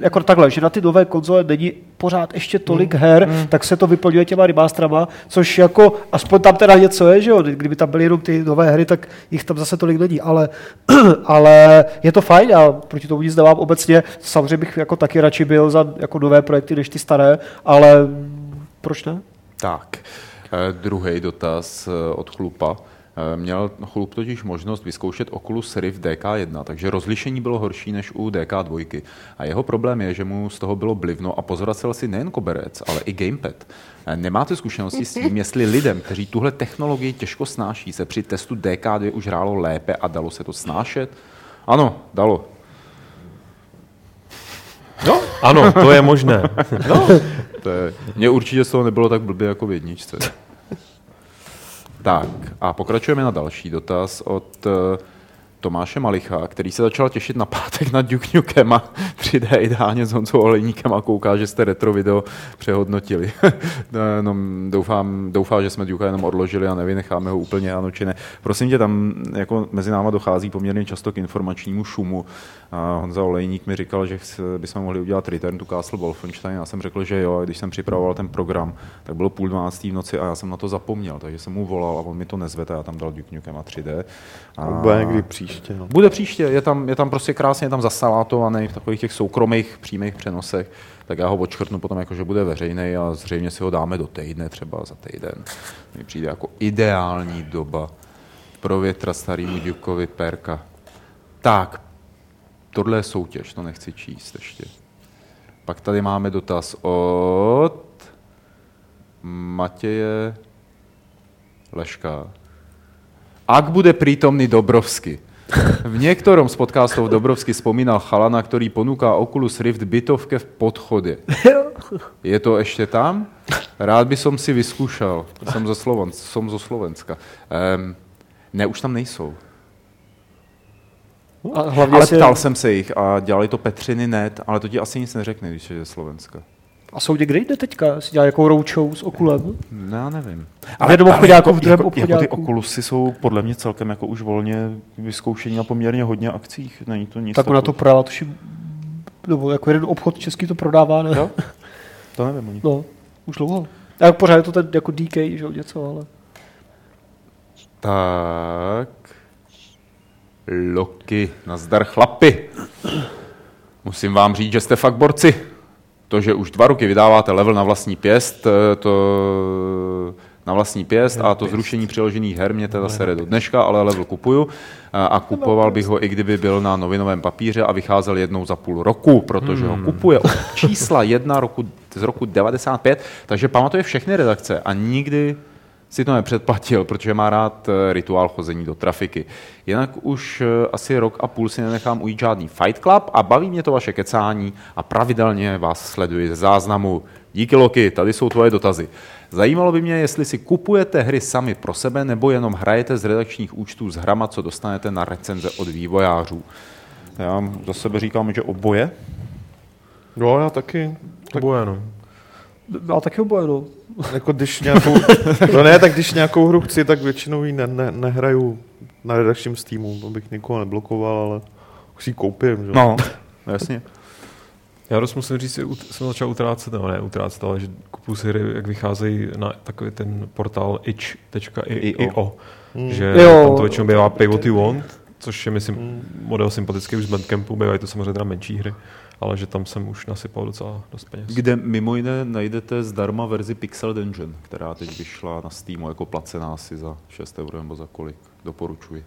jako takhle, že na ty nové konzole není pořád ještě tolik her, tak se to vyplňuje těma remasterama, což jako aspoň tam teda něco je, že jo, kdyby tam byly jenom ty nové hry, tak jich tam zase tolik není, ale, ale je to fajn a proti tomu nic nemám obecně, samozřejmě bych jako taky radši byl za jako nové projekty než ty staré, ale proč ne? Tak, eh, druhý dotaz eh, od Chlupa. Eh, Měl Chlup totiž možnost vyzkoušet Oculus Rift DK1, takže rozlišení bylo horší než u DK2. A jeho problém je, že mu z toho bylo blivno a pozoracel si nejen koberec, ale i gamepad. Eh, Nemáte zkušenosti s tím, jestli lidem, kteří tuhle technologii těžko snáší, se při testu DK2 už hrálo lépe a dalo se to snášet? Ano, dalo. Ano, to je možné. To je, mně určitě z toho nebylo tak blbě jako v jedničce. Tak a pokračujeme na další dotaz od eh, Tomáše Malicha, který se začal těšit na pátek na Duke Nukem a 3D ideálně s Honzou Olejníkem a kouká, že jste retro video přehodnotili. no, doufám, doufám, že jsme Duke jenom odložili a nevynecháme ho úplně ano či ne. Prosím tě, tam jako mezi náma dochází poměrně často k informačnímu šumu. A Honza Olejník mi říkal, že bychom mohli udělat Return to Castle Wolfenstein. Já jsem řekl, že jo, a když jsem připravoval ten program, tak bylo půl dvanáctý v noci a já jsem na to zapomněl, takže jsem mu volal a on mi to nezvedl a já tam dal Duke Nukem a 3D. A... Bude někdy příště. No. Bude příště, je tam, je tam prostě krásně, tam zasalátovaný v takových těch soukromých přímých přenosech, tak já ho odškrtnu potom, jako, že bude veřejný a zřejmě si ho dáme do týdne, třeba za týden. Mi přijde jako ideální doba pro větra starýmu Dukovi Perka. Tak, tohle je soutěž, to nechci číst ještě. Pak tady máme dotaz od Matěje Leška. Ak bude prítomný Dobrovsky. V niektorom z podcastov Dobrovsky spomínal chalana, ktorý ponúka Oculus Rift bytovke v podchode. Je to ešte tam? Rád by som si vyskúšal. Som zo, Sloven- som zo Slovenska. Um, ne, už tam nejsou. A hlavně Ale si, ptal jsem se jich a dělali to Petřiny net, ale to ti asi nic neřekne, když je ze Slovenska. A jsou někde jinde teďka, si dělá jako roadshow s Okulem. No, já nevím. A v jednom obchodáku, v druhém jako, jako ty. Oculusy jsou podle mě celkem jako už volně vyzkoušení na poměrně hodně akcích. Není to nic Tak ona to prodává, tuším, nebo jako jeden obchod český to prodává, ne? Jo? To nevím ani. No, už dlouho. A jak pořád je to ten jako DK, že jo, něco, ale... Tak. Loki, nazdar chlapi. Musím vám říct, že jste fakt borci. To, že už dva roky vydáváte level na vlastní pěst, eh, to na vlastní pěst a to zrušení přiložených her mě teda sere do dneška, ale level kupuju. A, a kupoval bych ho, i kdyby byl na novinovém papíře a vycházel jednou za půl roku, protože ho kupuje od čísla jedna roku, z roku 95, takže pamatuje všechny redakce a nikdy si to nepředplatil, protože má rád eh, rituál chození do trafiky. Jinak už eh, asi rok a půl si nenechám ujít žádný Fight Club a baví mě to vaše kecání a pravidelně vás sleduji ze záznamu. Díky Loki, tady jsou tvoje dotazy. Zajímalo by mě, jestli si kupujete hry sami pro sebe nebo jenom hrajete z redakčních účtů z hrama, co dostanete na recenze od vývojářů. Já za sebe říkám, že oboje. Jo, já taky. Tak bude, no. Já taky oboje, no. Jako když nějakou, no ne, tak když nějakou hru chci, tak většinou ji ne, ne, nehraju na redakčním Steamu, abych nikoho neblokoval, ale si ji koupím. Že? No, jasně. Já dost musím říct, že jsem začal utrácet, no ne utrácet, ale že kupuju si hry, jak vycházejí na takový ten portál itch.io, že Jo. tam to většinou bývá pay what you want, což je, myslím, model sympatický už z Bandcampu, bývají to samozřejmě teda menší hry, ale že tam jsem už nasypal docela dost peněz. Kde mimo jiné najdete zdarma verzi Pixel Dungeon, která teď vyšla na Steamu jako placená asi za 6 euro nebo za kolik. Doporučuji.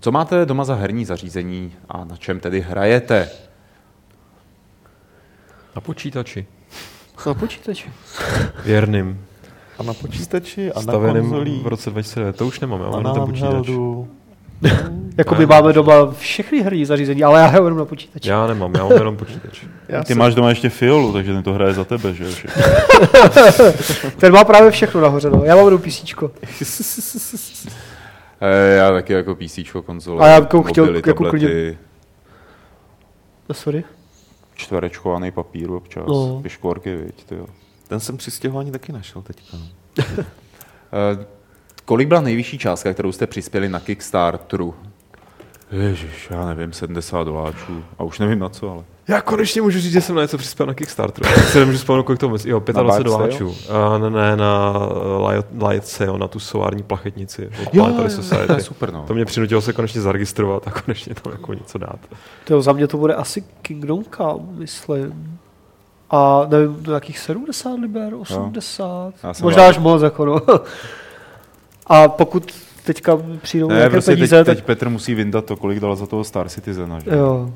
Co máte doma za herní zařízení a na čem tedy hrajete? Na počítači. Na počítači. Věrným. A na počítači, a na konzolích, v roce 2009. To už nemám, já a mám na ten počítač. Jako my máme doma všechny herní zařízení, ale já hraju jenom na počítači. Já nemám, já mám jenom počítač. Já Ty jsem- máš doma ještě fiolu, takže ten to hraje za tebe, že jo? Ten má právě všechno nahoře, no. Já mám jenom písíčko. E, já taky jako PC, konzole, A já jako chtěl mobily, jako klidně- No, sorry. čtverečkovaný papír občas, No. no. piškvorky, viď, tyjo. Ten jsem při stěhování taky našel teďka. Kolik byla nejvyšší částka, kterou jste přispěli na Kickstarteru? Ježiš, já nevím, 70 doláčů. A už nevím na co, ale. Já konečně můžu říct, že jsem na něco přispěl na Kickstarteru. Já si nemůžu vzpomenout, kolik to bylo. Jo, 25 Bard doláčů. A ne, ne, na uh, Light, Sale, na tu solární plachetnici od Jo, Planetary jo, jo, Society. to je super, no. To mě přinutilo se konečně zaregistrovat a konečně tam jako něco dát. To za mě to bude asi Kingdom Come, myslím. A nevím, do jakých 70 liber, 80. Já jsem Možná až moc, jako no. A pokud teďka přijdou Ne, nějaké prostě peníze, teď, tak teď Petr musí vyndat to, kolik dal za toho Star Citizena, že? jo.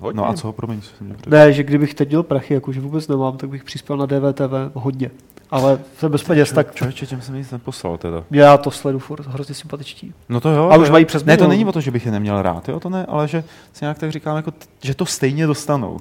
Hodně. No a co, promiň, co jsem měl před- Ne, že kdybych teď měl prachy, jakože vůbec nemám, tak bych přispěl na DVTV hodně. Ale jsem bez peněz, tak Člověče, těm jsem nic neposlal teda. já to sledu furt hrozně sympatičtí. No to jo. A to už jo. mají přes Ne, to není o to, že bych je neměl rád, jo, to ne, ale že si nějak tak říkám, jako, že to stejně dostanou.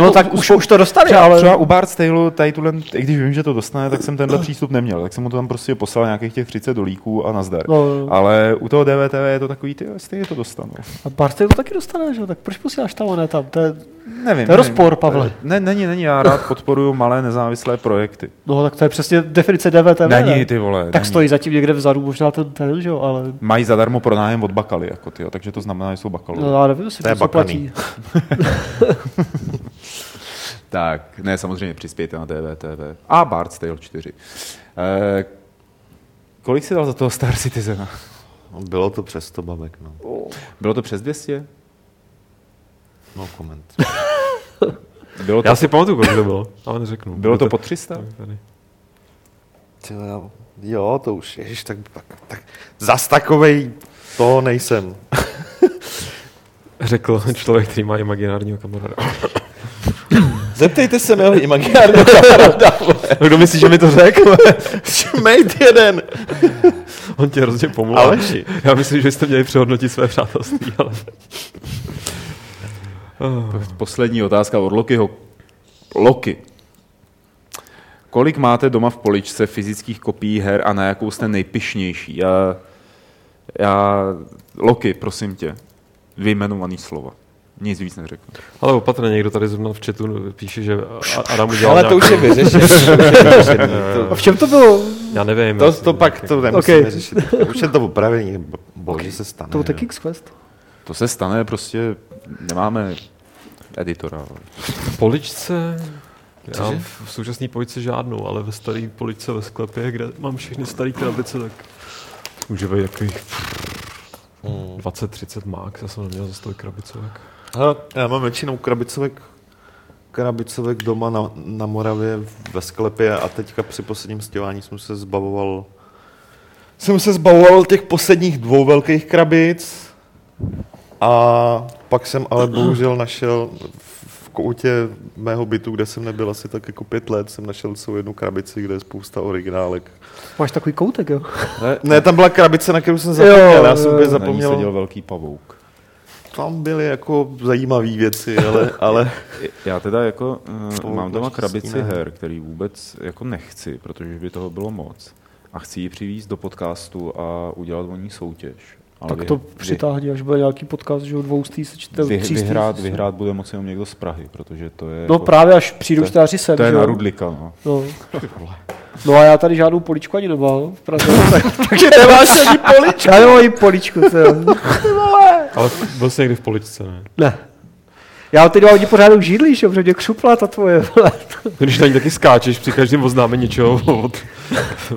No tak už, už to dostali, Třeba, ale... třeba u Bart Tale, tady tuhle, i když vím, že to dostane, tak jsem tenhle přístup neměl. Tak jsem mu to tam prostě poslal nějakých těch 30 dolíků a nazdar. No, no. Ale u toho DVTV je to takový, ty stejně to dostanu. A Barty to taky dostane, že jo? Tak proč posíláš tam, ne tam? To je, Nevím. To je nevím. rozpor, Pavle. Ne, není, není, já rád podporuju malé nezávislé projekty. no tak to je přesně definice DVTV. ne? Není, ty vole. Tak není. stojí zatím někde vzadu možná ten, ten že jo, ale... Mají zadarmo pronájem od Bakaly, jako ty, takže to znamená, že jsou Bakalu. No, já nevím, To to platí. Tak, ne, samozřejmě přispějte na DVTV. A Bard's Tale 4. Eh, kolik si dal za toho Star Citizena? Bylo to přes to babek, no. Bylo to přes 200? No koment. Bylo to, Já si pamatuju, kolik to bylo, ale neřeknu. bylo to Budete- po 300? Tady. Tyjo, Jo, to už, ježiš, tak, tak, tak zas takovej to nejsem. Řekl člověk, který má imaginárního kamaráda. Zeptejte se mého imaginárního kamaráda. No, kdo myslí, že mi to řekl? Mate jeden. On tě hrozně pomluvá. Aleši. Já myslím, že jste měli přehodnotit své přátelství, ale... Oh. Poslední otázka od Lokiho. Loki. Kolik máte doma v poličce fyzických kopií her a na jakou jste nejpišnější? Já, já, Loki, prosím tě, vyjmenovaný slova. Nic víc neřeknu. Ale opatrně, někdo tady zrovna v chatu píše, že A- Adam udělal Ale to už je vyřešené. A v čem to bylo? Já nevím. To, to pak to nemusíme Ok. řešit. Už je to opravení. Boj, že se stane. To taky X-Quest. To se stane, prostě nemáme editora. V poličce... Já Cože? v v současné poličce žádnou, ale ve staré poličce ve sklepě, kde mám všechny staré krabice, tak může být takových Hmm. 20-30 max, já jsem neměl za stolik krabicovek. Hele, já mám většinou krabicovek, krabicovek doma na, na Moravě ve sklepě a teďka při posledním stěhování jsem se zbavoval jsem se zbavoval těch posledních dvou velkých krabic a pak jsem ale bohužel našel v- koutě mého bytu, kde jsem nebyl asi tak jako pět let, jsem našel celou jednu krabici, kde je spousta originálek. Máš takový koutek, jo? Ne, Ne, tam byla krabice, na kterou jsem zapomněl, Jo, já jsem jo, úplně jo. zapomněl. seděl zapomněl. velký pavouk. Tam byly jako zajímavé věci, ale, ale Já teda jako uh, mám doma naštěstí krabici ne. her, který vůbec jako nechci, protože by toho bylo moc. A chci ji přivést do podcastu a udělat o ní soutěž. Ale Tak vy- to vy- přitáhni, až bude nějaký podcast, že jo, dvoustý, sečte, vy, třístý. vyhrát, vyhrát bude moci jenom někdo z Prahy, protože to je, No jako, právě až je- čtyři sem, to je na Rudlika. No. No. no a já tady žádnou poličku ani nemám v Praze, tak, takže nemáš ani poličku. Já nemám ani poličku. Ale byl jsi někdy v poličce, ne? Ne. Já teď mám pořádnou židli, že mě křupla ta tvoje. vole. Když na ní taky skáčeš při každém oznámení něčeho od,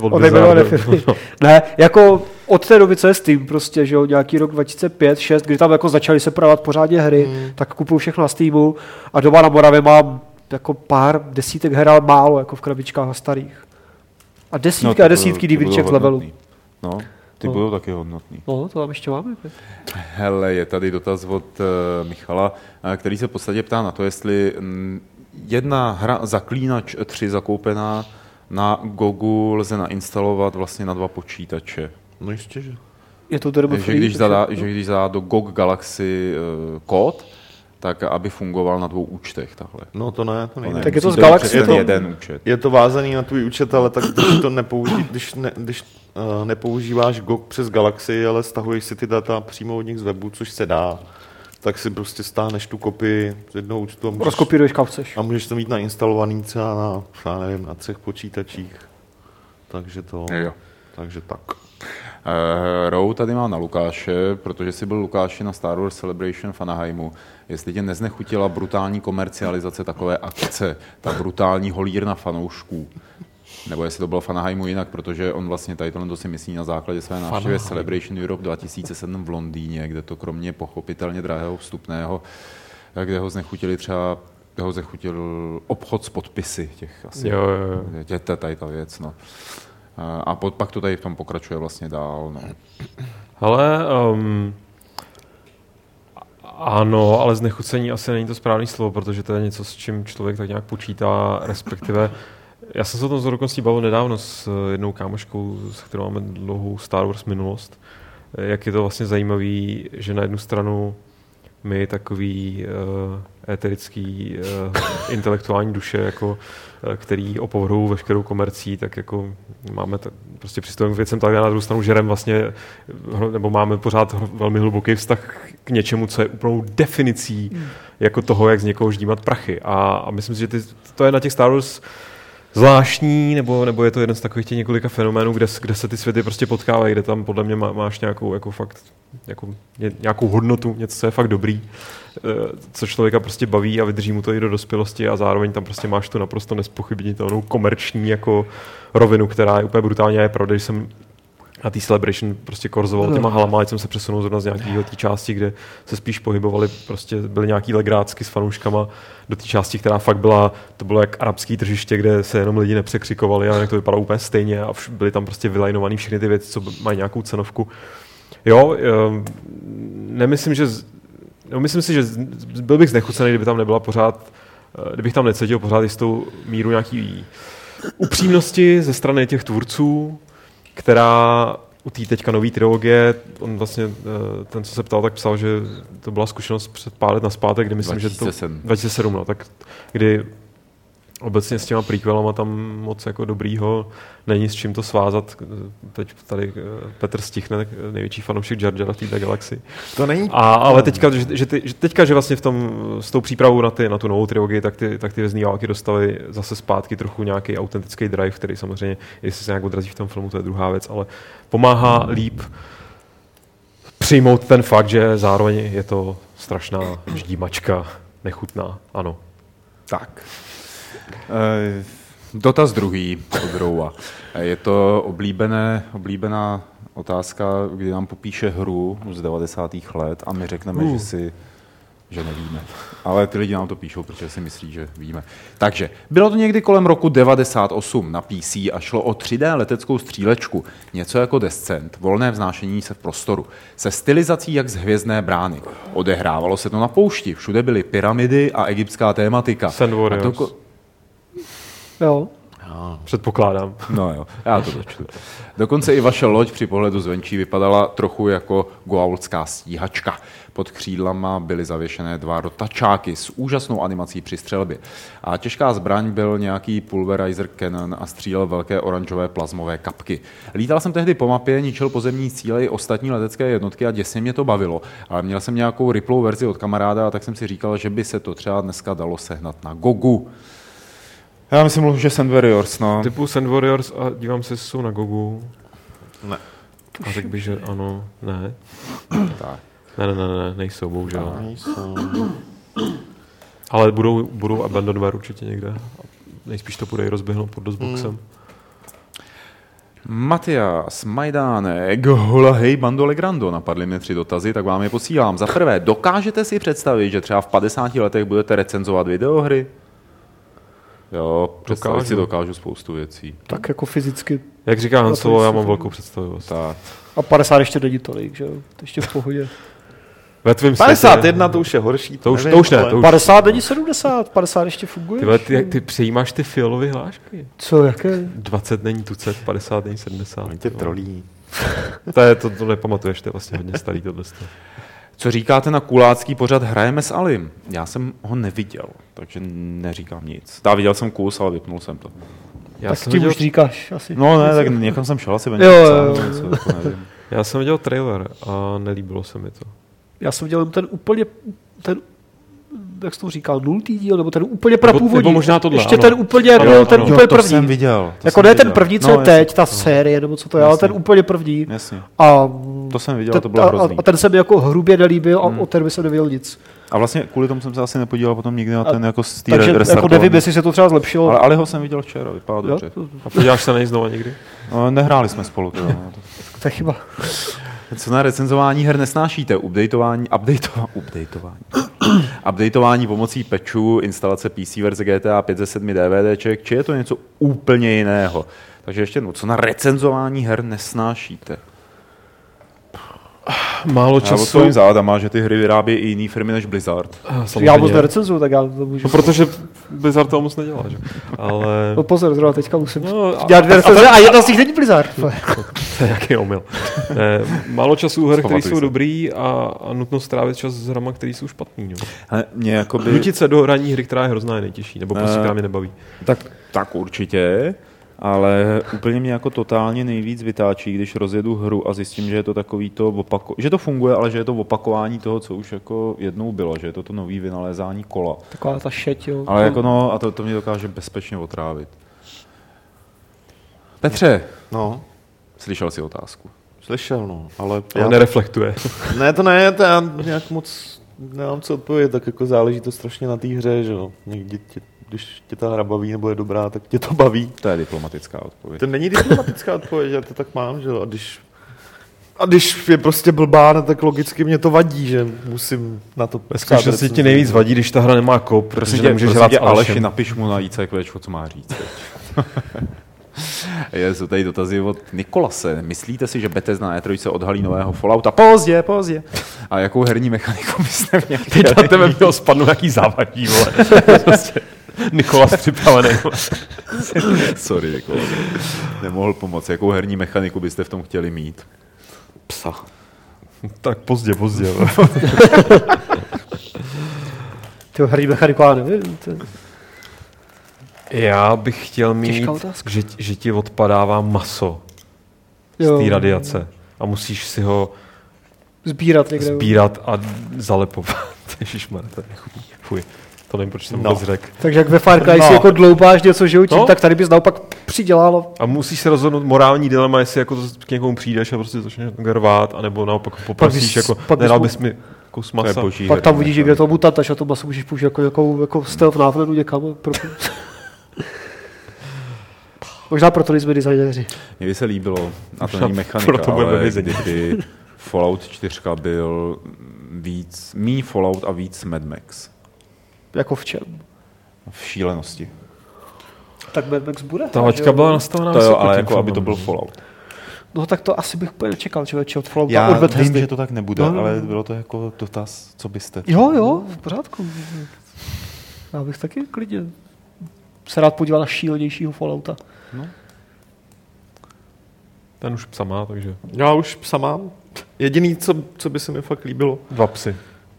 od Od. No. Ne, jako od té doby, co je Steam, prostě, že jo, nějaký rok 2005, 6, kdy tam jako začaly se prodávat pořádně hry, Hmm. tak kupuju všechno na Steamu a doma na Moravě mám jako pár desítek her, ale málo, jako v krabičkách a starých. A desítky a ty desítky DVDček z budou levelu. No, ty No. budou taky hodnotný. No, to tam ještě máme. Hele, je tady dotaz od uh, Michala, eh, který se v podstatě ptá na to, jestli mm, jedna hra Zaklínač 3 zakoupená na Gogu lze nainstalovat vlastně na dva počítače. no jistě, že. Je to tedy že, když zadá, že když zadá do GOG Galaxy uh, kód, tak aby fungoval na dvou účtech takhle. No to ne, to nejde. Tak je to z Galaxy, je to- jeden účet. Je to vázaný na tvůj účet, ale tak když to nepouží, když, ne, když uh, nepoužíváš GOG přes Galaxy, ale stahuješ si ty data přímo od nich z webu, což se dá, tak si prostě stáhneš tu kopii z jednoho účtu a můžeš, Rozkopíruješ kam chceš. a můžeš to mít nainstalovaný třeba na, já nevím, na třech počítačích. Takže to, Jo. takže tak. Uh, Rou tady má na Lukáše, protože jsi byl Lukáši na Star Wars Celebration v Anaheimu. Jestli tě neznechutila brutální komercializace takové akce, ta brutální holírna fanoušků, nebo jestli to bylo v Anaheimu jinak, protože on vlastně tady tohle to si myslí na základě své návštěvy Celebration Europe 2007 v Londýně, kde to kromě pochopitelně drahého vstupného, eh, kde ho znechutili třeba kde ho znechutil obchod s podpisy těch asi. Jo, jo, jo. Jděte tady ta věc, no. A- pak to tady v tom pokračuje vlastně dál, no. Ale um, ano, ale znechucení asi není to správné slovo, protože to je něco, s čím člověk tak nějak počítá, respektive já jsem se o tom z dokonce bavil nedávno s eh, jednou kámoškou, s kterou máme dlouhou Star Wars minulost. Jak je to vlastně zajímavý, že na jednu stranu my takový uh, éterický uh, intelektuální duše, jako, uh, který opovrhují veškerou komercí, tak jako máme t- prostě přistupujeme k věcem tak a na druhou stranu žerem vlastně, nebo máme pořád velmi hluboký vztah k něčemu, co je úplnou definicí jako toho, jak z někoho ždímat prachy. A, a myslím si, že ty, to je na těch Star Wars zvláštní, nebo, nebo je to jeden z takových těch několika fenoménů, kde, kde se ty světy prostě potkávají, kde tam podle mě má, máš nějakou jako fakt jako ně, nějakou hodnotu, něco, co je fakt dobrý, eh, co člověka prostě baví a vydrží mu to i do dospělosti a zároveň tam prostě máš tu naprosto nespochybnitelnou komerční jako rovinu, která je úplně brutální a je pravda, že jsem na té Celebration prostě korzoval těma halama, ať jsem se přesunul zrovna z nějakého té části, kde se spíš pohybovali, prostě byly nějaký legrácky s fanouškama do té části, která fakt byla, to bylo jak arabský tržiště, kde se jenom lidi nepřekřikovali, ale jak to vypadalo úplně stejně a vš- byly tam prostě vylajnované všechny ty věci, co mají nějakou cenovku. Jo, ehm, nemyslím, že no, myslím si, že byl bych znechucený, kdyby tam nebyla pořád, eh, kdybych tam necítil pořád jistou míru nějaký upřímnosti ze strany těch tvůrců, která u té teďka nové trilogie, on vlastně, eh, ten, co se ptal, tak psal, že to byla zkušenost před pár let naspátek, kdy myslím, že 2007. to... 2007. no, tak kdy obecně s těma prequelama tam moc jako dobrýho není s čím to svázat. Teď tady eh, Petr Stichne, největší fanoušek Jar Jara v této galaxii. To není A, ale teďka, že, že, že teďka, že vlastně v tom, s tou přípravou na, ty, na tu novou trilogii, tak ty, tak ty vězný války dostaly zase zpátky trochu nějaký autentický drive, který samozřejmě, jestli se nějak odrazí v tom filmu, to je druhá věc, ale pomáhá líp přijmout ten fakt, že zároveň je to strašná ždímačka, nechutná, ano. Tak. Eh, Dotaz druhý od Roua. Eh, Je to oblíbené, oblíbená otázka, kdy nám popíše hru z 90. let a my řekneme, uh. že si že nevíme. Ale ty lidi nám to píšou, protože si myslí, že víme. Takže, bylo to někdy kolem roku 98 na PC a šlo o 3D leteckou střílečku, něco jako Descent, volné vznášení se v prostoru, se stylizací jak z hvězdné brány. Odehrávalo se to na poušti, všude byly pyramidy a egyptská tématika. Sand A Warriors. Jo. Předpokládám. No jo, já to dočtu. Dokonce i vaše loď při pohledu zvenčí vypadala trochu jako goaulská stíhačka. Pod křídlama byly zavěšené dva rotačáky s úžasnou animací při střelbě. A těžká zbraň byl nějaký pulverizer cannon a střílel velké oranžové plazmové kapky. Lítal jsem tehdy po mapě, ničil pozemní cíle i ostatní letecké jednotky a děsně mě to bavilo. Ale měl jsem nějakou riplou verzi od kamaráda a tak jsem si říkal, že by se to třeba dneska dalo sehnat na Gogu. Já myslím, že Sand Warriors, no. Typu Sand Warriors a dívám se, jsou na Gogu. Ne. A řekl bych, že ano, ne. Tak. Ne, ne, ne, ne nejsou, bohužel. Nejsou. Ale budou, budou Abandonware určitě někde. Nejspíš to bude i rozběhnout pod DOSBoxem. Matias, Majdánek, Hola hej, Bando Legrando, napadly mě tři dotazy, tak vám je posílám. Za prvé, dokážete si představit, že třeba v 50 letech budete recenzovat videohry? Jo, představit Dokážu. si dokážu spoustu věcí. Tak jako fyzicky. Jak říká Han to Solo, já mám velkou představivost. Tak. A 50 ještě není tolik, že jo? To ještě v pohodě. Ve tvým 51 to už je horší. To už- nevím, to už ne, to už- 50 není 70, 50 ještě funguje. Ty, ty, jak ty přejímáš ty fialové hlášky. Co, jaké? 20 není tucet, 50 není 70. Ty trolí. To, je, to, to nepamatuješ, to je vlastně hodně starý tohle. Co říkáte na kulácký pořad Hrajeme s Alim? Já jsem ho neviděl, takže neříkám nic. Já viděl jsem kus, ale vypnul jsem to. Já tak jsem, tím viděl, už říkáš asi. No ne, tak někam jsem šel asi Jo, jo, jo. něco, jako nevím. já jsem viděl trailer a nelíbilo se mi to. Já jsem dělal ten úplně, ten jak se to říkal, nultý díl, nebo ten úplně Nebo- prapůvodní. nebo možná tohle, Ještě ano. ten úplně, Ano, no, ten ano. úplně Jo, to první. jsem viděl. To jako jsem ne ten viděl. první, co No, je teď, jasně. ta série, nebo co to je, ale Jasně. ten úplně první. Jasně. A, To jsem viděl, ten, to bylo a, hrozný. a ten se mi jako hrubě nelíbil a Hmm. od té doby jsem neviděl nic. A vlastně kvůli tomu jsem se asi nepodíval potom nikdy na A- ten jako z té Takže jako nevím, jestli se to třeba zlepšilo. Ale Aliho jsem viděl včera, vypadá dobře. To, A podíváš se na něj znova někdy? No, nehráli jsme spolu. Teda, no. to je chyba. Co na recenzování her nesnášíte? Updateování, updateování, updateování. updateování pomocí patchů, instalace PC verze GTA 5 ze 7 DVDček, či je to něco úplně jiného? Takže ještě jednou, co na recenzování her nesnášíte? Málo Já času. odstojím zádama, že ty hry vyrábí i jiný firmy než Blizzard. Já samozřejmě. moc nerecenzuju, tak já to můžu. No, protože Blizzard toho moc nedělá, že? Ale No pozor, zrovna teďka musím No, a- dělat dvě recenze a jedna z nich není Blizzard. to je jaký omyl. Ne, málo času u her, které jsou dobrý a, a nutno strávit čas s hrama, které jsou špatný. Ale mě jakoby... Nutit se do hraní hry, která je hrozná, je nejtěžší, nebo prostě, Eh, která mě nebaví. Tak, tak určitě, ale úplně mě jako totálně nejvíc vytáčí, když rozjedu hru a zjistím, že je to takový to opako- že to funguje, ale že je to opakování toho, co už jako jednou bylo, že je to to nový vynalézání kola. Taková ta šeť, jo. Ale jako no, a to, to mě dokáže bezpečně otrávit. Petře, No, slyšel jsi otázku. slyšel, no, ale Ale já, nereflektuje. ne, to ne, to já nějak moc nemám co odpovědět, tak jako záleží to strašně na té hře, že jo. Někdy tě, když tě ta hra baví nebo je dobrá, tak tě to baví. To je diplomatická odpověď. To není diplomatická odpověď, já to tak mám, že. A když, a když je prostě blbá, no, tak logicky mě to vadí, že musím na to Ve skutečnosti ti nejvíc vadí, když ta hra nemá kop, protože tě, nemůžeš hrát s. Aleši, napiš mu na ICQ, co má říct. teď. Je, jsou tady dotazy od Nikolase. Myslíte si, že Bethesda na E3 odhalí nového Fallouta? Pozdě, pozdě. A jakou herní mechaniku byste měli? Teď na tebe mělo spadnout jaký závadí, vole. prostě Nikolas připravený. Sorry, Nikola. Nemohl pomoct. Jakou herní mechaniku byste v tom chtěli mít? psa. tak pozdě, pozdě. Ty herní mechaniku, já nevím. To... Já bych chtěl mít, že, že ti odpadává maso Jo. z té radiace a musíš si ho Sbírat někde. sbírat a zalepovat. Ježišmarja, to je nechutný. Fuj, to nevím, proč jsem No. vůbec řekl. Takže jak ve Far Cry No. si jako dloubáš něco životím, No. tak tady bys naopak přidělal. A musíš se rozhodnout morální dilema, jestli jako to k někomu přijdeš a prostě začneš rvát, anebo naopak ho poprosíš, bys- jako pak bys nedal bys mi kus je masa. boží Pak tam vidíš, kde mechanika. to mutant, až a to maso můžeš použít jako, jako, jako stealth návledu někam. Pro... Možná proto nejsme designéři. Mně by se líbilo, a to není mechanika, proto ale kdyby Fallout 4 byl víc, mý Fallout a víc Mad Max. Jako v čem? V šílenosti. Tak Mad Max bude. Ta laťka byla nastavená To jo, ale jako aby to byl Fallout. No tak to asi bych úplně nečekal, člověče, od Fallouta, Já od vím, že to tak nebude, No, no, ale no. bylo to jako dotaz, co byste. Jo, jo, v pořádku. Já bych taky klidně se rád podíval na šílenějšího Fallouta. Ten už psa má, takže Já už psa mám. Jediný, co, co by se mi fakt líbilo, dva psy.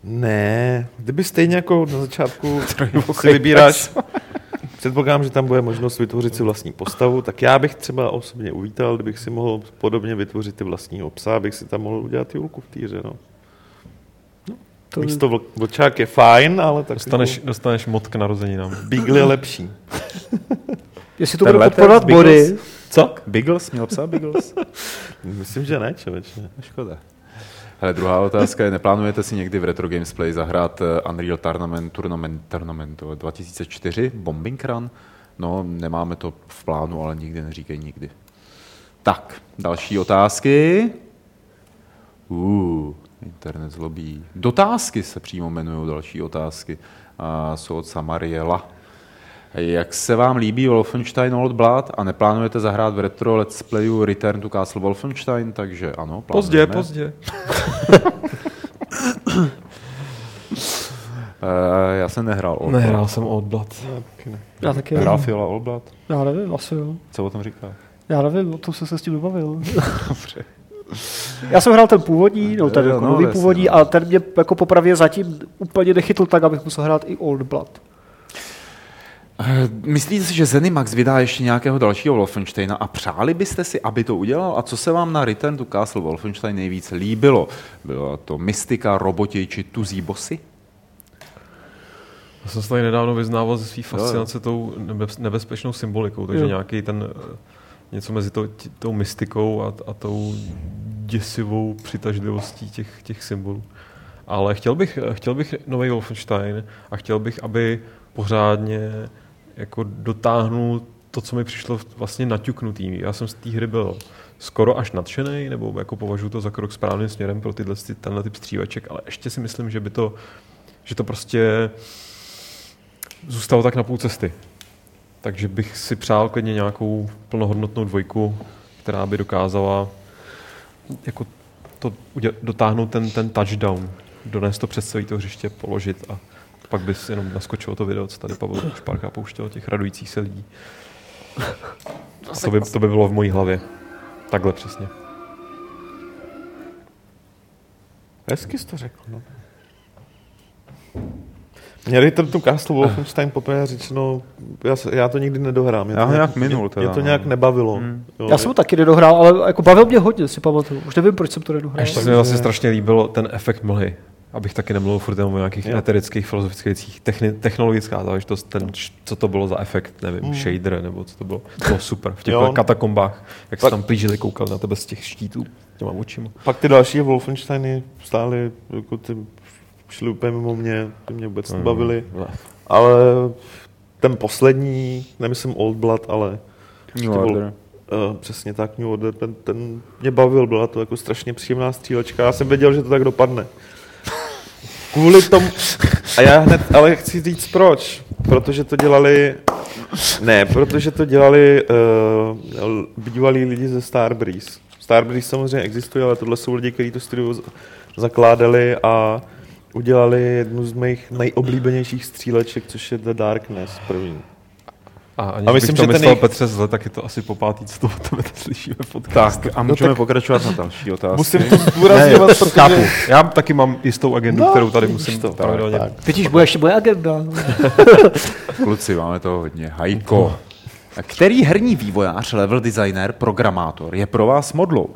Ne, kdyby stejně jako na začátku si vybíráš, předpokládám, že tam bude možnost vytvořit si vlastní postavu, tak já bych třeba osobně uvítal, kdybych si mohl podobně vytvořit ty vlastního psa, abych si tam mohl udělat Julku v týře, no. To Místo vl- vlčák je fajn, ale tak Dostaneš, dostaneš mod k narozeninám. Beagle je lepší. Jestli to bude podporovat body, Co? Biggles? Měl psa Biggles? Myslím, že ne, čověče. Škoda. Hele, druhá otázka je, neplánujete si někdy v Retro Games Play zahrát eh, Unreal Tournament, Tournament, Tournament 2004, Bombing Run? No, nemáme to v plánu, ale nikdy neříkej nikdy. Tak, další otázky. Uh, internet zlobí. Dotázky se přímo jmenují další otázky. A jsou od Samariela. Jak se vám líbí Wolfenstein Old Blood a neplánujete zahrát v retro let's playu Return to Castle Wolfenstein, takže ano, Pozdě, plánujeme. pozdě. Uh, já jsem nehrál Old Nehrál Blood. jsem Old Blood. já taky Hrál nevím. Fiola Old Blood? Já nevím, asi jo. Co o tom říká? Já nevím, o tom jsem se s tím nebavil. Dobře. Já jsem hrál ten původní, no ten Jo, jako no, nový jasně, původní no. a ten mě jako popravě zatím úplně nechytl tak, abych musel hrát i Old Blood. Eh, Myslíte si, že Zenimax vydá ještě nějakého dalšího Wolfensteina a přáli byste si, aby to udělal? A co se vám na Return to Castle Wolfenstein nejvíce líbilo? Byla to mystika, roboti či tuzí bossy? Já jsem se tady nedávno vyznával ze své fascinace tou nebez, nebezpečnou symbolikou, takže Jo. nějaký ten eh, něco mezi to, tou mystikou a, a tou děsivou přitažlivostí těch, těch symbolů. Ale chtěl bych, chtěl bych nový Wolfenstein a chtěl bych, aby pořádně jako dotáhnul to, co mi přišlo vlastně naťuknutý. Já jsem z té hry byl skoro až nadšený, nebo jako považuji to za krok správným směrem pro tyhle, tenhle typ střívaček, ale ještě si myslím, že by to, že to prostě zůstalo tak na půl cesty. Takže bych si přál klidně nějakou plnohodnotnou dvojku, která by dokázala jako to udělat, dotáhnout ten, ten touchdown, donést to přes celé to hřiště, položit a pak bys jenom naskočilo to video, co tady Pavel Šparka pouštěl, těch radujících se lidí. A to by, to by bylo v mojí hlavě. Takhle přesně. Hezky jsi to řekl, no. Mě Return to Castle Wolfenstein poprvé řečeno, já, se- já to nikdy nedohrám. Mě Já to ho nějak minul mě, teda, mě to no. nějak nebavilo. Jo, Já jsem ho taky nedohrál, ale jako bavil mě hodně, si pamatuju. Už nevím, proč jsem to nedohrál. Ještě se mi vlastně strašně líbilo ten efekt mlhy. Abych taky nemluvil furt jenom o nějakých Jo. eterických, filozofických věcích. Techni- technologická záležitost, ten, č- co to bylo za efekt, nevím, Hmm. shader, nebo co to bylo. To bylo super. V těch Jo. katakombách, jak se Pak- tam plížili, koukal na tebe z těch štítů těma očima. Pak ty další Wolfensteiny stály, jako ty šly úplně mimo mě, ty mě vůbec Hmm. nebavily. Ne. Ale ten poslední, nemyslím Old Blood, ale New Order. uh, přesně tak New Order, ten, ten mě bavil, byla to jako strašně příjemná střílečka. Já jsem věděl, že to tak dopadne. Kvůli tomu, a já hned, ale chci říct proč. Protože to dělali, ne, protože to dělali uh, bývalí lidi ze Starbreeze. Starbreeze samozřejmě existuje, ale tohle jsou lidi, kteří to studio zakládali a udělali jednu z mých nejoblíbenějších stříleček, což je The Darkness první. A, A myslím, že ten myslel jejich- Petře zle, tak je to asi po pátý, co to tebe slyšíme v podcastu. Tak, a můžeme pokračovat na další otázky. Musím to zdůrazňovat, protože... Chápu. Já taky mám jistou agendu, No, kterou tady musím to, tak, tak. Teď už bude ještě moje agenda. Kluci, máme toho hodně. Hajko. A Který herní vývojář, level designer, programátor je pro vás modlou?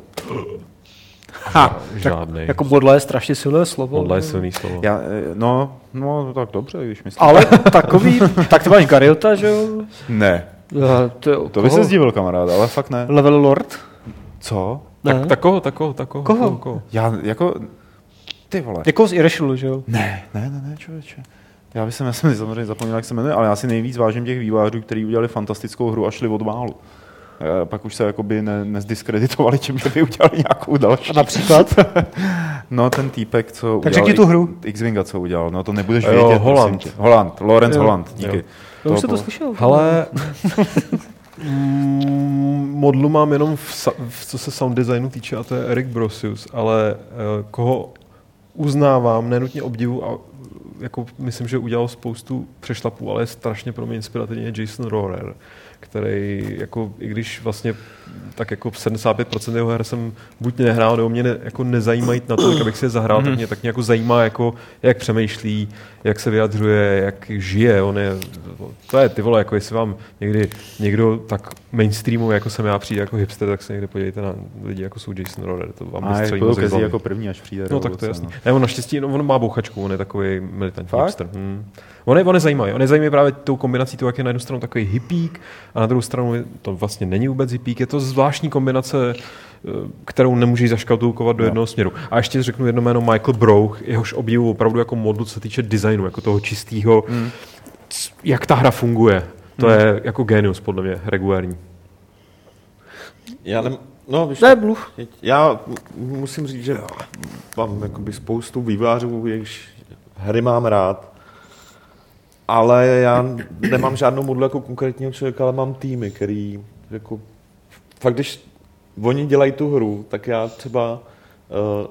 Ha, Žádnej. Jako modla je strašně silné slovo. Modla je silný slovo. já, eh, no, no, tak dobře, když myslím. Ale takový, tak ty máš Gariota, že jo? Ne, A To, to by se zdivil, kamarád, ale fakt ne. Level Lord? Co? Ne. Tak, takového, takového, takového. Koho? koho? Já, jako, ty vole. Jako z Irrational, že jo? Ne, ne, ne, ne, člověče. Já bych se já jsem samozřejmě zapomněl, jak se jmenuje, ale já si nejvíc vážím těch vývojářů, kteří udělali fantastickou hru a šli od málu. A pak už se jakoby ne, nezdiskreditoval tím, že by udělali nějakou další. A například? No, ten týpek, co Tak udělal řekni tu hru. X-Winga, co udělal, no to nebudeš Jo, vědět. Holland. tě. Holland, Lorenz Jo. Holland, díky. Jo. No, už jsem to slyšel. Hele, mm, modlu mám jenom v, v, co se sound designu týče, a to je Eric Brosius, ale uh, koho uznávám, nenutně obdivu a jako myslím, že udělal spoustu přešlapů, ale je strašně pro mě inspirativní je Jason Rohrer, který jako, i když vlastně tak jako 75% jeho her jsem buď nehrál, nebo mě ne, jako nezajímají natolik, abych si je zahrál, tak mě tak mě jako zajímá, jako, jak přemýšlí, jak se vyjadřuje, jak žije. On je, to je ty vole, jako jestli vám někdy někdo tak mainstreamový, jako jsem já, přijde jako hipster, tak se někde podívejte na lidi, jako jsou Jason Rohrer, to vám A z kezí jako první, až přijde No tak to je jasný. no. Ne, on naštěstí, no, on má bouchačku, on je takový militantní Fakt? hipster. Hmm. On je, on je zajímavý. On je zajímavý právě tou kombinací toho, jak je na jednu stranu takový hippík a na druhou stranu to vlastně není vůbec hippík. Je to zvláštní kombinace, eh, kterou nemůžeš zaškatulkovat do No. jednoho směru. A ještě řeknu jedno jméno Michael Brouch, jehož obdivu opravdu jako modlu, co se týče designu, jako toho čistého, c- jak ta hra funguje. To je jako genius, podle mě, regulární. Já nem, no, víš, Ne, mluv. já musím říct, že mám jakoby spoustu vývářů, jejichž hry mám rád, ale já nemám žádnou modlu jako konkrétního člověka, ale mám týmy, který jako, fakt když oni dělají tu hru, tak já třeba uh,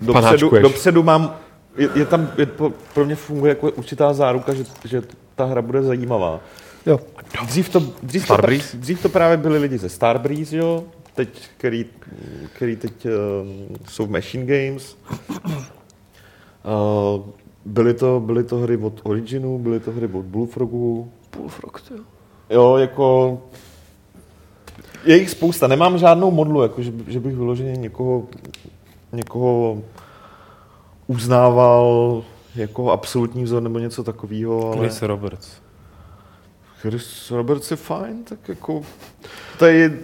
dopředu, dopředu mám, je, je tam, je, pro- mě funguje jako určitá záruka, že, že ta hra bude zajímavá. Jo. Dřív to, dřív, to, dřív to právě byli lidi ze Starbreeze, jo? teď, který, který teď uh, jsou Machine Games. Uh, byly, to, byly to hry od Originu, byly to hry od Bullfrogu. Bullfrog, jo. Jo, jako... Je jich spousta. Nemám žádnou modlu, jako že, že bych vyloženě někoho, někoho uznával jako absolutní vzor nebo něco takového, ale... Chris Roberts. Chris Roberts je fajn, tak jako... To je,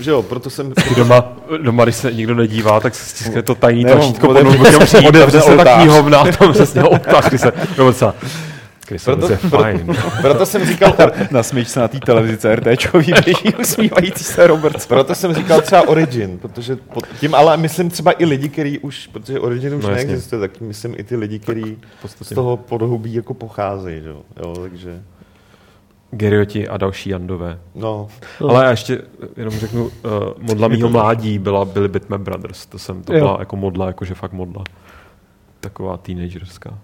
že jo, proto jsem... Doma, doma, když se nikdo nedívá, tak se stiskne to tajný tlačítko pod notebookem, otevře se tak oltář. knihovna, tam přesně oltář, kdy se, docela, Chris je fajn. Proto jsem říkal, Nasměj se na té televizi RTčkový běží usmívající se Roberts. proto jsem říkal třeba Origin, protože pod tím, ale myslím třeba i lidi, kteří už, protože Origin už No, no, neexistuje, tak myslím i ty lidi, kteří z toho podhubí jako pocházejí, jo, jo, takže, Gerioti a další Jandové. no, Ale já ještě jenom řeknu, uh, modla mýho mládí byla, byly Bitmap Brothers. To jsem, to Jo. byla jako modla, jakože fakt modla. Taková teenagerská.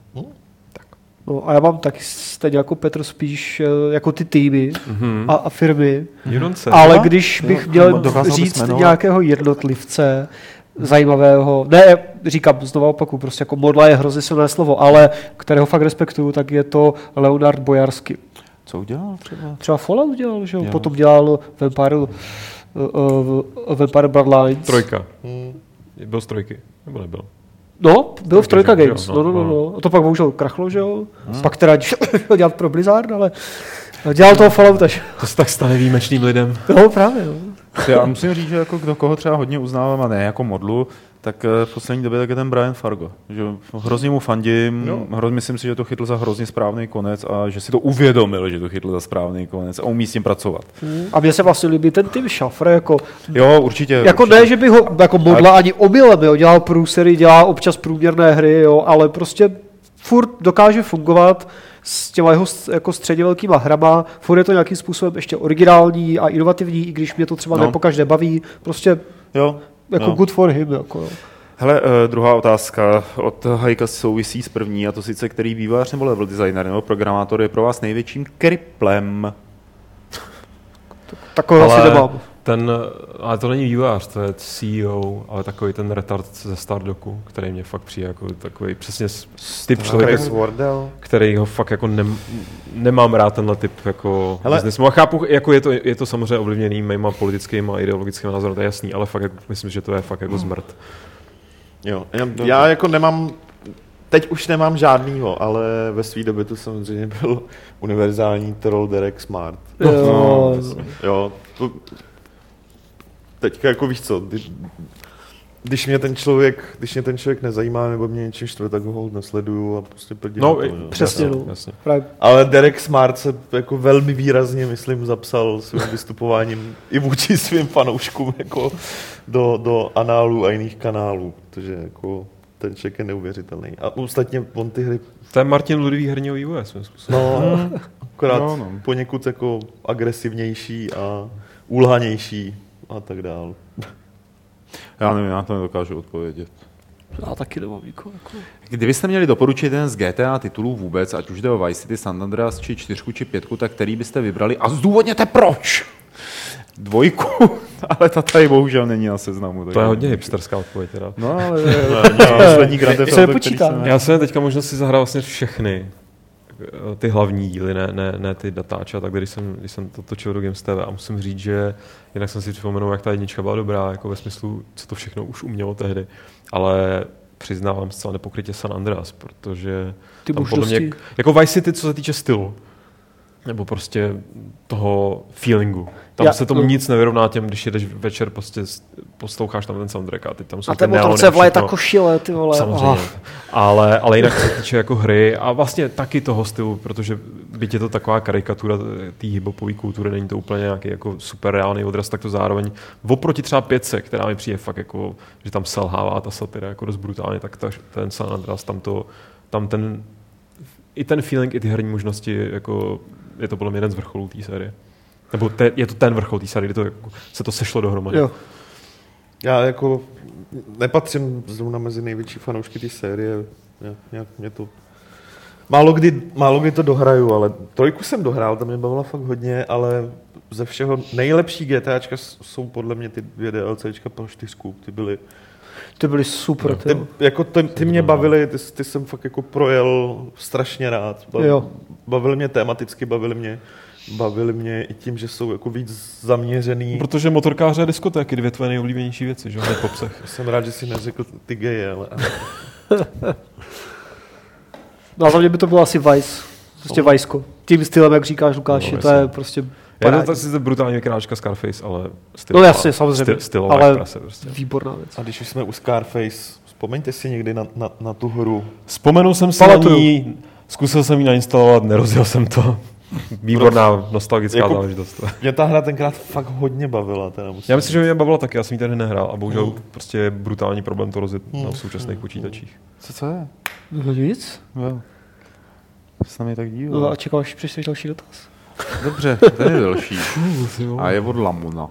No, a já mám taky stejně jako Petr spíš eh, jako ty týmy Mhm. a, a firmy. Junonce. Ale Aha. když bych Jo, měl bys říct nějakého jednotlivce zajímavého, ne, říkám znovu opaku, prostě jako modla je hrozně silné slovo, ale kterého fakt respektuju, tak je to Leonard Bojarsky. Co udělal třeba? Třeba Fallout dělal, že jo? Potom dělal Vampire, uh, uh, Vampire Bloodlines. Trojka. hm, Byl z trojky. Nebo nebyl? No, byl v Trojka? Games, Jo, no, no, no, no. no. A to pak bohužel krachlo, že jo? Pak teda šel dělat pro Blizzard, ale dělal toho Fallout až. To se tak stane výjimečným lidem. No, právě, no. Já musím říct, že jako kdo koho třeba hodně uznávám a ne jako modlu, tak eh, v poslední době tak je ten Brian Fargo. Že hrozně mu fandím, hroz, myslím si, že to chytl za hrozně správný konec a že si to uvědomil, že to chytl za správný konec a umí s tím pracovat. A mně se vlastně líbí ten Tim Schafer, jako, Jo, určitě. jako určitě. ne, že by ho jako modla ani omylem, jo, dělal průsery, dělá občas průměrné hry, jo, ale prostě furt dokáže fungovat s těma jeho jako středně velkýma hrama, furt je to nějakým způsobem ještě originální a inovativní, i když mě to třeba No. no. nepokaždé baví, prostě Jo, jako jo. good for him, jako jo. Hele, uh, druhá otázka od Hajka souvisí s první, a to sice který vývojář nebo level designer nebo programátor je pro vás největším kriplem. Takového asi nemám. Ten, ale to není vývojář, to je CEO, ale takový ten retard ze Stardoku, který mě fakt přijde jako takový přesně s- typ člověka, který ho fakt jako nem, nemám rád tenhle typ jako Hele- business. A chápu, jako je to, je to samozřejmě ovlivněný mýma politickými a ideologickými názory, to je jasný, ale fakt jako, myslím, že to je fakt jako zmrt. Jo, já, já jako nemám, teď už nemám žádnýho, ale ve své době to samozřejmě byl univerzální troll Derek Smart. Jo, Jo, to, teďka jako víš co, když, když mě ten člověk, když mě ten člověk nezajímá nebo mě něčím štve, tak ho hold nesleduju a prostě prdím No, to, jo. přesně, jasně, no. jasně. Právě Ale Derek Smart se jako velmi výrazně, myslím, zapsal svým vystupováním i vůči svým fanouškům jako do, do análů a jiných kanálů, protože jako ten člověk je neuvěřitelný. A ostatně on ty hry, To je Martin Ludvík herního vývoje svým způsobem. no, akorát No, no. poněkud jako agresivnější a úlhanější a tak dál. Já nevím, já to nedokážu odpovědět. já taky nemám nikoho. Jako. Kdybyste měli doporučit jeden z GTA titulů vůbec, ať už jde o Vice City, San Andreas, či čtyřku, či pětku, tak který byste vybrali a zdůvodněte proč? Dvojku, ale ta tady bohužel není na seznamu. To takže- je hodně hipsterská odpověď. Teda. No, ale jsem teďka možná si zahrál vlastně všechny eh, ty hlavní díly, ne, ne, ne ty datáče, a tak když jsem, když jsem to točil do Games TV a musím říct, že jinak jsem si připomenul, jak ta jednička byla dobrá, jako ve smyslu, co to všechno už umělo tehdy, ale přiznávám zcela nepokrytě San Andreas, protože Ty tam podle mě, jako Vice City, co se týče stylu, nebo prostě toho feelingu. Tam Já- se tomu no. nic nevyrovná těm, když jedeš večer, prostě posloucháš tam ten soundtrack a ty tam jsou A ty motorce vole ta košile, ty vole. Samozřejmě. Ah. Ale, ale jinak se týče jako hry a vlastně taky toho stylu, protože byť je to taková karikatura té hiphopové kultury, není to úplně nějaký jako super reálný odraz, tak to zároveň oproti třeba pětce, která mi přijde fakt jako, že tam selhává ta satira jako dost brutálně, tak ta, ten San Andreas tam to, tam ten, i ten feeling, i ty herní možnosti, jako je to podle mě jeden z vrcholů té série. Nebo te, je to ten vrchol té série, kdy to, jako, se to sešlo dohromady. Jo. Já jako nepatřím zrovna mezi největší fanoušky té série. Já, já, mě to málo kdy, málo kdy to dohraju, ale trojku jsem dohrál, tam mě bavila fakt hodně, ale ze všeho nejlepší GTAčka jsou podle mě ty dvě DLCčka pro čtyřku, ty byly, Ty byly super, ty. ty, jako ty, ty mě bavily, ty, ty jsem fakt jako projel strašně rád, Bav, Jo. bavily mě tematicky, bavily mě, bavily mě i tím, že jsou jako víc zaměřený. Protože motorkáře a diskotéky, dvě tvoje nejoblíbenější věci, že jo. Jsem rád, že si neřekl ty geje, ale No a za mě by to bylo asi Vice. Prostě Vajsko. Tím stylem, jak říkáš Lukáši, No, to je jasně. Prostě Já to sice brutální kráčka Scarface, ale styl, No jasně, samozřejmě, Styl, stylová ale- prase prostě. výborná věc. a když už jsme u Scarface, vzpomeňte si někdy na, na, na tu hru, Vzpomenul jsem si Pamatuju. na ní, zkusil jsem ji nainstalovat, nerozjel jsem to. Výborná nostalgická Jako- záležitost. Mě ta hra tenkrát fakt hodně bavila. Teda musím Já myslím, že mě bavila taky, já jsem ji tady nehrál a bohužel Hmm. prostě je brutální problém to rozjet Hmm. na současných počítačích. Co to je? No nic. Jo. Se na mě tak No díval. a čekal, až přečteš další dotaz. Dobře, ten je další. A je od Lamuna.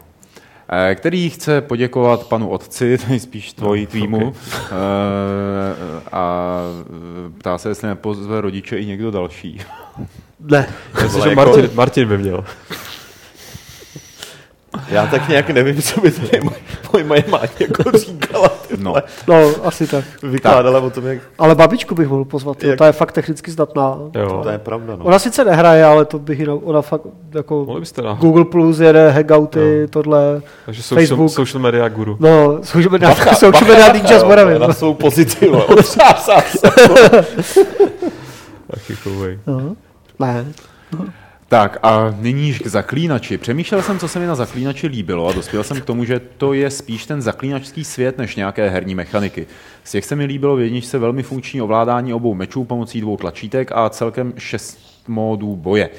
eh, který chce poděkovat panu otci, tedy spíš tvojí týmu, eh, a eh, ptá se, jestli nepozve rodiče i někdo další. Ne. Myslím, že jako- Martin, Martin by měl. Já tak nějak nevím, co by tady moje, moje, máť jako říkala. No. No, asi tak. Vykládala o tom, jak... Ale babičku bych mohl pozvat, jo. Jak- ta je fakt technicky zdatná. Jo. To je pravda, no. Ona sice nehraje, ale to bych jinak, ona fakt jako Mohli byste dát. Google Plus jede, hangouty, tohle, Takže social, Facebook. social media guru. no, social media, social media ninja z Moravy. Na svou pozici, vole. Otřásá se. Taky kouvej. No. Tak a nyní k zaklínači. Přemýšlel jsem, co se mi na zaklínači líbilo a dospěl jsem k tomu, že to je spíš ten zaklínačský svět než nějaké herní mechaniky. Z těch se mi líbilo v jedničce velmi funkční ovládání obou mečů pomocí dvou tlačítek a celkem šest módů boje.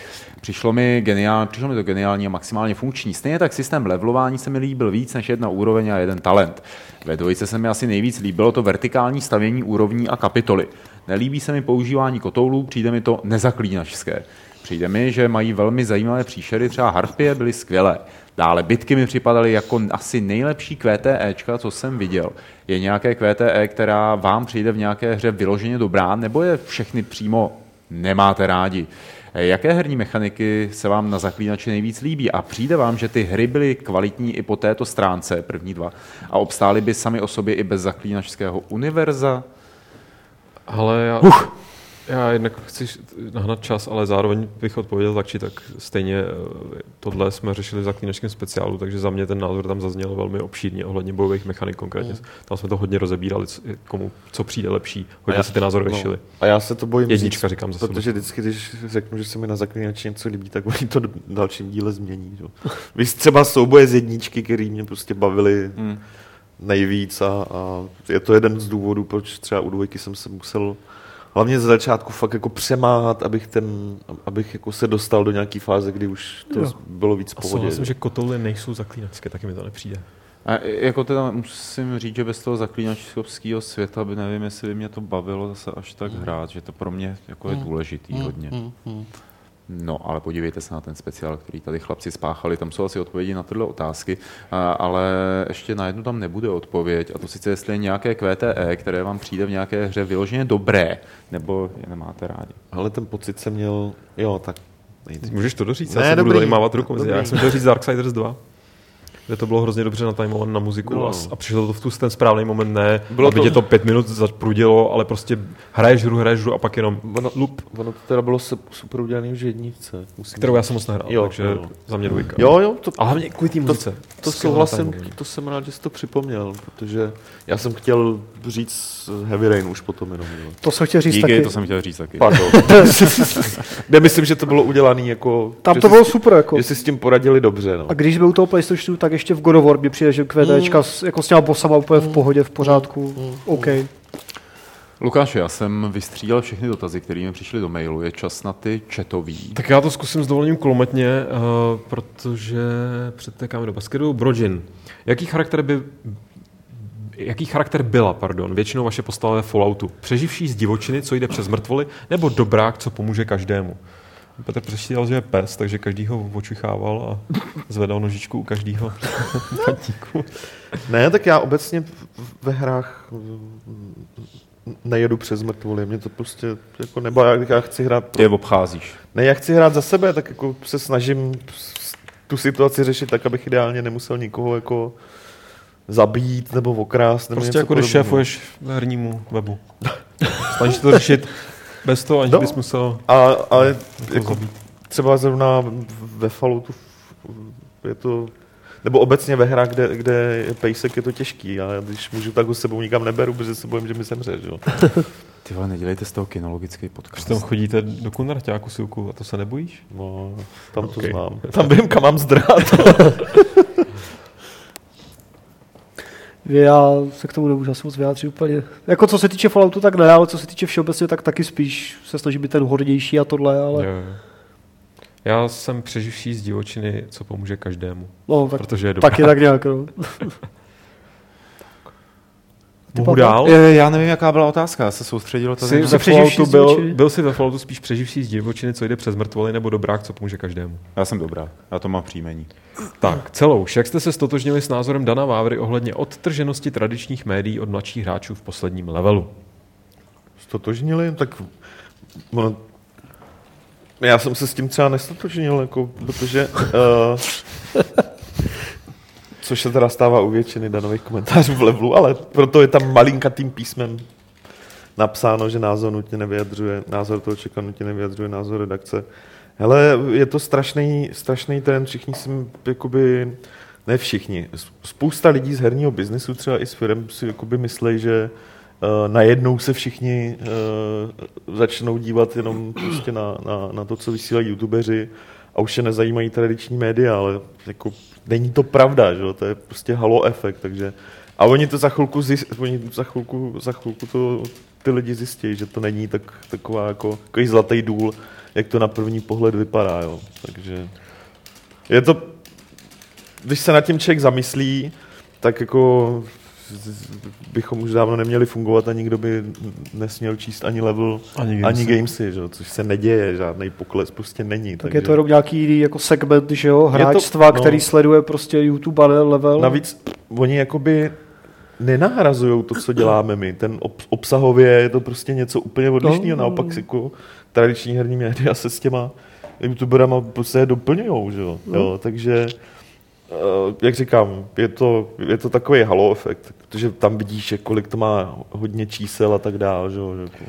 Přišlo mi, geniál, přišlo mi to geniální a maximálně funkční. Stejně tak systém levelování se mi líbil víc než jedna úroveň a jeden talent. Ve dvojice se mi asi nejvíc líbilo to vertikální stavění úrovní a kapitoly. Nelíbí se mi používání kotoulů, přijde mi to nezaklínačské. Přijde mi, že mají velmi zajímavé příšery, třeba harpie byly skvělé. Dále bitky mi připadaly jako asi nejlepší QTEčka, co jsem viděl. Je nějaké QTE, která vám přijde v nějaké hře vyloženě dobrá, nebo je všechny přímo nemáte rádi? Jaké herní mechaniky se vám na zaklínači nejvíc líbí? A přijde vám, že ty hry byly kvalitní i po této stránce, první dva, a obstály by sami o sobě i bez zaklínačského univerza? Ale já, uh. Já jednak chci nahnat čas, ale zároveň bych odpověděl tak či tak. Stejně eh, tohle jsme řešili v zaklínačském speciálu, takže za mě ten názor tam zazněl velmi obšírně ohledně bojových mechanik konkrétně. Tam jsme to hodně rozebírali, co- komu co přijde lepší. Hodně já- si ty názory no. A já se to bojím Jednička říct, říkám za sebe. Protože vždycky, když řeknu, že se mi na zaklínači něco líbí, tak oni to v dalším díle změní. Jo. Víš, třeba souboje z jedničky, který mě prostě bavili Hmm. nejvíc a, a je to jeden z důvodů, proč třeba u dvojky jsem se musel hlavně ze začátku fakt jako přemáhat, abych, ten, abych jako se dostal do nějaký fáze, kdy už to Jo. bylo víc v A pohodě. souhlasím, že kotouly nejsou zaklínačské, taky mi to nepřijde. A jako teda musím říct, že bez toho zaklínačského světa by nevím, jestli by mě to bavilo zase až tak hrát, že to pro mě jako je důležitý hodně. No, ale podívejte se na ten speciál, který tady chlapci spáchali, tam jsou asi odpovědi na tyhle otázky, ale ještě na jednu tam nebude odpověď, a to sice jestli je nějaké QTE, které vám přijde v nějaké hře vyloženě dobré, nebo je nemáte rádi. Ale ten pocit jsem měl, jo, tak nejdřív. Můžeš to doříct? Ne, já se budu dobrý. tady mávat rukou. Dobrý. Já jsem chtěl říct Darksiders 2, kde to bylo hrozně dobře natajmované na muziku Bylo. a, a přišlo to v tu ten správný moment, ne, Bylo aby to- tě to pět minut zaprudilo, ale prostě hraješ hru, hraješ hru a pak jenom Ono, lup. ono to teda bylo super udělané už v jedničce. Musím kterou já jsem moc nehrál, Jo, takže jo. za mě dvojka. Jo, jo, to, A hlavně kvůli té muzice. to Skvělé souhlasím, to jsem rád, že jsi to připomněl, protože já jsem chtěl říct Heavy Rain už potom jenom. Jo. to jsem chtěl říct Díky, taky. to jsem chtěl říct taky. Pardon. Myslím, že to bylo udělané jako... Tam to bylo super, jako. Že si s tím poradili dobře, no. A když jsme u toho PlayStationu, tak ještě v God of War mě přijde, že QTčka s, jako s těma bossama úplně v pohodě, v pořádku. OK. Lukáš, já jsem vystřídal všechny dotazy, které mi přišly do mailu. Je čas na ty četový. Tak já to zkusím s dovolením kulometně, uh, protože předtekáme do basketu. Brojin. Jaký charakter by Jaký charakter byla, pardon, většinou vaše postava ve Falloutu? Přeživší z divočiny, co jde přes mrtvoly, nebo dobrák, co pomůže každému? Petr přečítal, že je pes, takže každý ho očichával a zvedal nožičku u každého patníku. Ne, tak já obecně v- ve hrách mm, nejedu přes mrtvoly. Mě to prostě jako nebo já, já chci hrát... Ty je obcházíš. Ne, já chci hrát za sebe, tak jako se snažím tu situaci řešit tak, abych ideálně nemusel nikoho jako zabít nebo okrást. Nebo Prostě něco jako když šéfuješ hernímu webu. Snažíš to řešit bez toho, aniž No. bys musel A, ale to jako třeba zrovna ve Falloutu je to, nebo obecně ve hrách, kde, kde je pejsek, je to těžký. Já když můžu, tak ho s sebou nikam neberu, protože se bojím, že mi zemře. Že? jo. Ty vole, nedělejte z toho kinologický podcast. tam chodíte do kunarťáku silku a to se nebojíš? No, tam to Ok. znám. Tam vím, kam mám zdrát. Já se k tomu nemůžu asi moc vyjádřit úplně. Jako co se týče Falloutu, tak ne, ale co se týče všeobecně, tak taky spíš se snažím být ten hodnější a tohle, ale Jo, jo. Já jsem přeživší z divočiny, co pomůže každému. no, tak, Protože je dobrá. taky tak nějak. No. Mohu dál? Je, já nevím, jaká byla otázka, já se soustředil to Jsi Jsi ve Falloutu byl, byl jsi ve Falloutu spíš přeživší z divočiny, co jde přes mrtvoly, nebo dobrák, co pomůže každému? Já jsem dobrá, já to mám příjmení. Tak, celou. Jak jste se stotožnili s názorem Dana Vávry ohledně odtrženosti tradičních médií od mladších hráčů v posledním levelu? Stotožnili, tak ono, já jsem se s tím třeba nestotožnil, jako, protože uh, což se teda stává u většiny danových komentářů v levelu, ale proto je tam malinkatým písmem napsáno, že názor nutně nevyjadřuje, názor toho člověka nutně nevyjadřuje názor redakce. Hele, je to strašný, strašný trend, všichni si, jakoby, ne všichni, spousta lidí z herního biznesu, třeba i s firm, si jakoby myslí, že uh, najednou se všichni uh, začnou dívat jenom prostě na, na, na to, co vysílají youtubeři a už se nezajímají tradiční média, ale jako není to pravda, že? to je prostě halo efekt, takže a oni to za chvilku, zjist, oni za chvilku, za chvilku to ty lidi zjistí, že to není tak, taková jako, takový zlatý důl, jak to na první pohled vypadá, jo. Takže je to, když se nad tím člověk zamyslí, tak jako bychom už dávno neměli fungovat a nikdo by nesměl číst ani level, Ani gamesy. ani gamesy, že? což se neděje, žádný pokles prostě není. Tak je to jenom nějaký jako segment, že jo, to- hráčstva, no. který sleduje prostě YouTube a ne level. Navíc oni jakoby nenahrazují to, co děláme my. Ten ob- obsahově je to prostě něco úplně odlišného. No. Naopak jako tradiční herní média se s těma youtuberama prostě doplňují, že jo. No. jo. Takže jak říkám, je to, je to takový halo efekt, protože tam vidíš, kolik to má hodně čísel a tak dále, že Jako.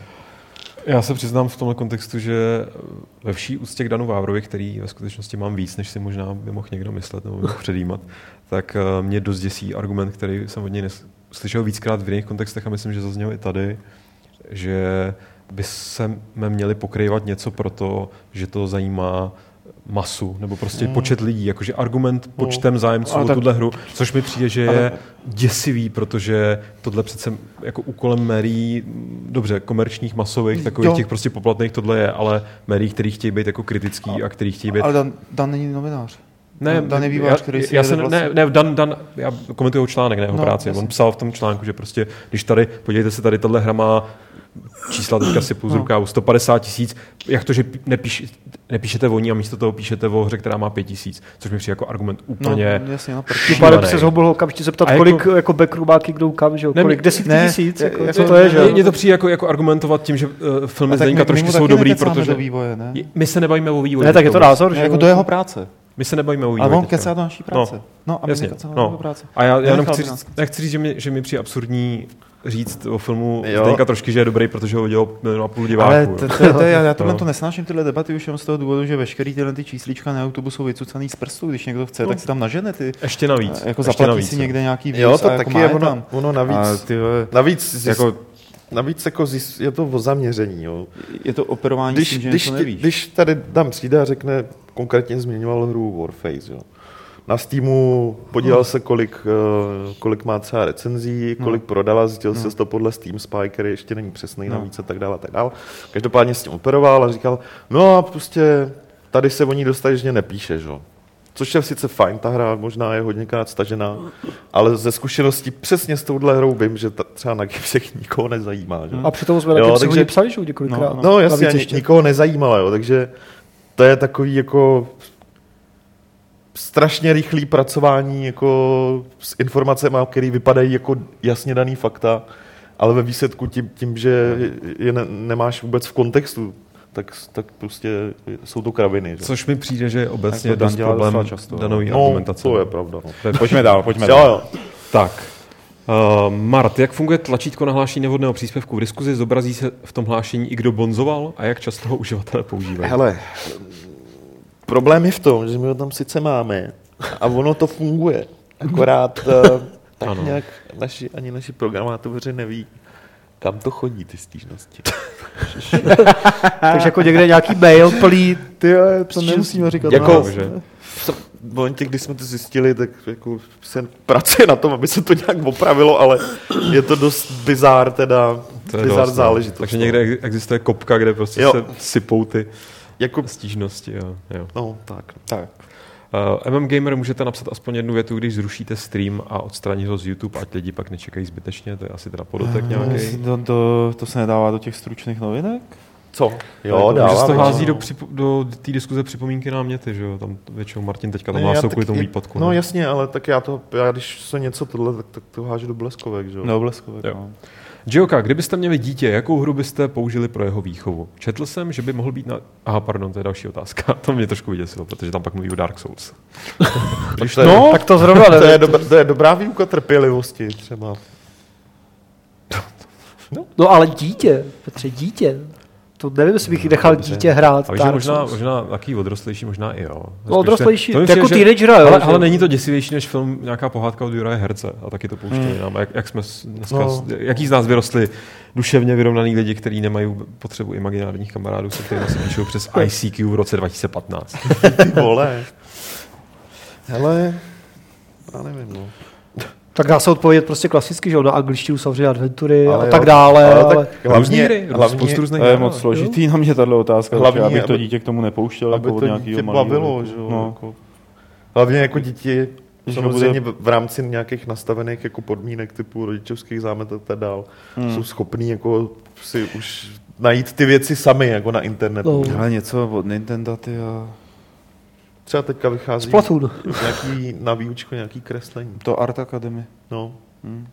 Já se přiznám v tomhle kontextu, že ve vší úctě k Danu Vávrovi, který ve skutečnosti mám víc, než si možná by mohl někdo myslet nebo mohl předjímat, tak eh, mě dost děsí argument, který jsem od něj slyšel víckrát v jiných kontextech a myslím, že zazněl i tady, že by se měli pokrývat něco proto, že to zajímá masu, nebo prostě Hmm. počet lidí, jakože argument počtem zájemců Ale o tak- tuhle hru, což mi přijde, že je děsivý, protože tohle přece jako úkolem médií, dobře, komerčních, masových, takových Jo. těch prostě poplatných tohle je, ale médií, který chtějí být jako kritický a který chtějí být Ale Dan, Dan není novinář. Ne, Dan je vývojář, já, který si já jsem, vlastně- ne, ne, Dan, Dan, já komentuju článek, ne jeho No, práci. jasně. On psal v tom článku, že prostě, když tady, podívejte se, tady tahle hra má čísla teďka si půjdu No. no. rukávu, 150 tisíc, jak to, že pí- nepíš, nepíšete o ní a místo toho píšete o hře, která má 5 tisíc, což mi přijde jako argument úplně... No, jasně, na prd. Tím pádem se ho mohl okamžitě zeptat, A jako- kolik jako, jako backroom má Kingdom Come, že jo? Ne, Kolik desítky ne, tisíc, je- jako, jako- co to je, že jo? Mně to přijde jako, jako argumentovat tím, že uh, filmy Zdeňka trošku jsou dobrý, protože... do vývoje, ne? My se nebavíme o vývoji. Ne, tak je to teďka vůbec. názor, že jako do jeho práce. My se nebavíme o. Ale on kecá do naší práce. No, a my Jasně, no. práce. A já, já jenom chci říct, já chci říct, že mi, že mi přijde absurdní říct o filmu Jo. Zdeňka trošku, že je dobrý, protože ho udělal milion a půl diváků. Ale jo. to, to, to, já, já tohle No. to nesnáším tyhle debaty už jenom z toho důvodu, že veškerý tyhle ty číslička na YouTube jsou vycucaný z prstů, když někdo chce, tak si tam nažene ty. Ještě navíc. Jako ještě zaplatí navíc, si jo. někde nějaký Jo, views to a jako taky má je ono, tam. ono A navíc. ty vole, Navíc, zjist, jako, navíc jako zjist, je to o zaměření. Jo. je to operování Když, s tím, že když, něco nevíš. když tady tam přijde a řekne, konkrétně zmiňoval hru Warface, jo. Na Steamu podíval se, kolik, eh, kolik má třeba recenzí, kolik prodala, zjistil se to podle Steam Spy, který ještě není přesný No. navíc a tak dále, a tak dále. Každopádně s tím operoval a říkal, no a prostě tady se o ní dostatečně nepíše, jo. Což je sice fajn, ta hra možná je hodněkrát stažená, ale ze zkušeností přesně s touhle hrou vím, že ta, třeba na všech nikoho nezajímá. Že? A přitom jsme Jo, taky takže- psali, že několikrát. No, No jasně, ani, ještě. nikoho nezajímala, jo, takže to je takový jako strašně rychlý pracování jako s informacemi, které vypadají jako jasně daný fakta ale ve výsledku tím, tím že je ne, nemáš vůbec v kontextu, tak, tak prostě jsou to kraviny. Že? Což mi přijde, že je obecně Tak to Dan dost dělá problém často, danový No, argumentace. to je pravda. No. Pojďme dál, pojďme Jo, dál. jo. Tak. Uh, Mart, jak funguje tlačítko na hlášení nevhodného příspěvku v diskuzi? Zobrazí se v tom hlášení i kdo bonzoval a jak často ho uživatelé používají? Hele, problém je v tom, že my ho tam sice máme a ono to funguje. Akorát eh, tak Ano. nějak naši, ani naši programátoři neví, kam to chodí ty stížnosti. Takže jako někde nějaký mail plný, ty to nemusíme říkat. Jako- no. V momentě, kdy jsme to zjistili, tak jako se pracuje na tom, aby se to nějak opravilo, ale je to dost bizár teda, To je bizár dost, no. záležitost. Takže no. někde ex- existuje kopka, kde prostě Jo. se sypou ty Jako, stížnosti. Jo. Jo. no, tak. Tak. Uh, MM Gamer můžete napsat aspoň jednu větu, když zrušíte stream a odstranit ho z YouTube, ať lidi pak nečekají zbytečně, to je asi teda podotek nějaký. To, to, to se nedává do těch stručných novinek? Co? Jo, že dává. se to hází do, připo- do té diskuze připomínky náměty, že jo? Tam většinou Martin teďka tam hlásil kvůli tomu výpadku. No ne? jasně, ale tak já to, já když se něco tohle, tak, tak to hážu do bleskovek, že jo? No, bleskovek, Jo. no. Gioka, kdybyste měli dítě, jakou hru byste použili pro jeho výchovu? Četl jsem, že by mohl být na... Aha, pardon, to je další otázka. To mě trošku vyděsilo, protože tam pak mluví o Dark Souls. Když to je, No, tak to zrovna to, je dobrá, to je dobrá výuka trpělivosti třeba. No ale dítě, Petře, dítě. To nevím, jestli bych nechal Dobře. dítě hrát. A víš, možná, možná takový odrostlejší, možná i jo. No, odrostlejší, To jako teenagera, jo, Ale, ale není to děsivější než film, nějaká pohádka od Juraje Herce a taky to pouštěli nám. Jak, jak jsme dneska, No. jaký z nás vyrostli duševně vyrovnaný lidi, kteří nemají potřebu imaginárních kamarádů, se kterými se píšou přes ICQ v roce 2015. Ty vole. Hele, já nevím, no. Tak dá se odpovědět prostě klasicky, že jo, na angličtinu samozřejmě adventury Ale a jo, tak dále, ale, ale ale tak Různý hlavně, hry, hlavně, spoustu různých To je moc ale- složitý na mě tato otázka, Hlavně, abych to dítě k tomu nepouštěl aby jako to dítě bavilo, že jo. No. Jako, hlavně jako děti, Že samozřejmě bude- v rámci nějakých nastavených jako podmínek typu rodičovských zámet a tak dál, Hmm. jsou schopní jako si už najít ty věci sami jako na internetu. No. Ale něco od Nintendo, ty a Třeba teďka vychází Splatoon. nějaký na výučku nějaký kreslení. to Art Academy. No. Hm.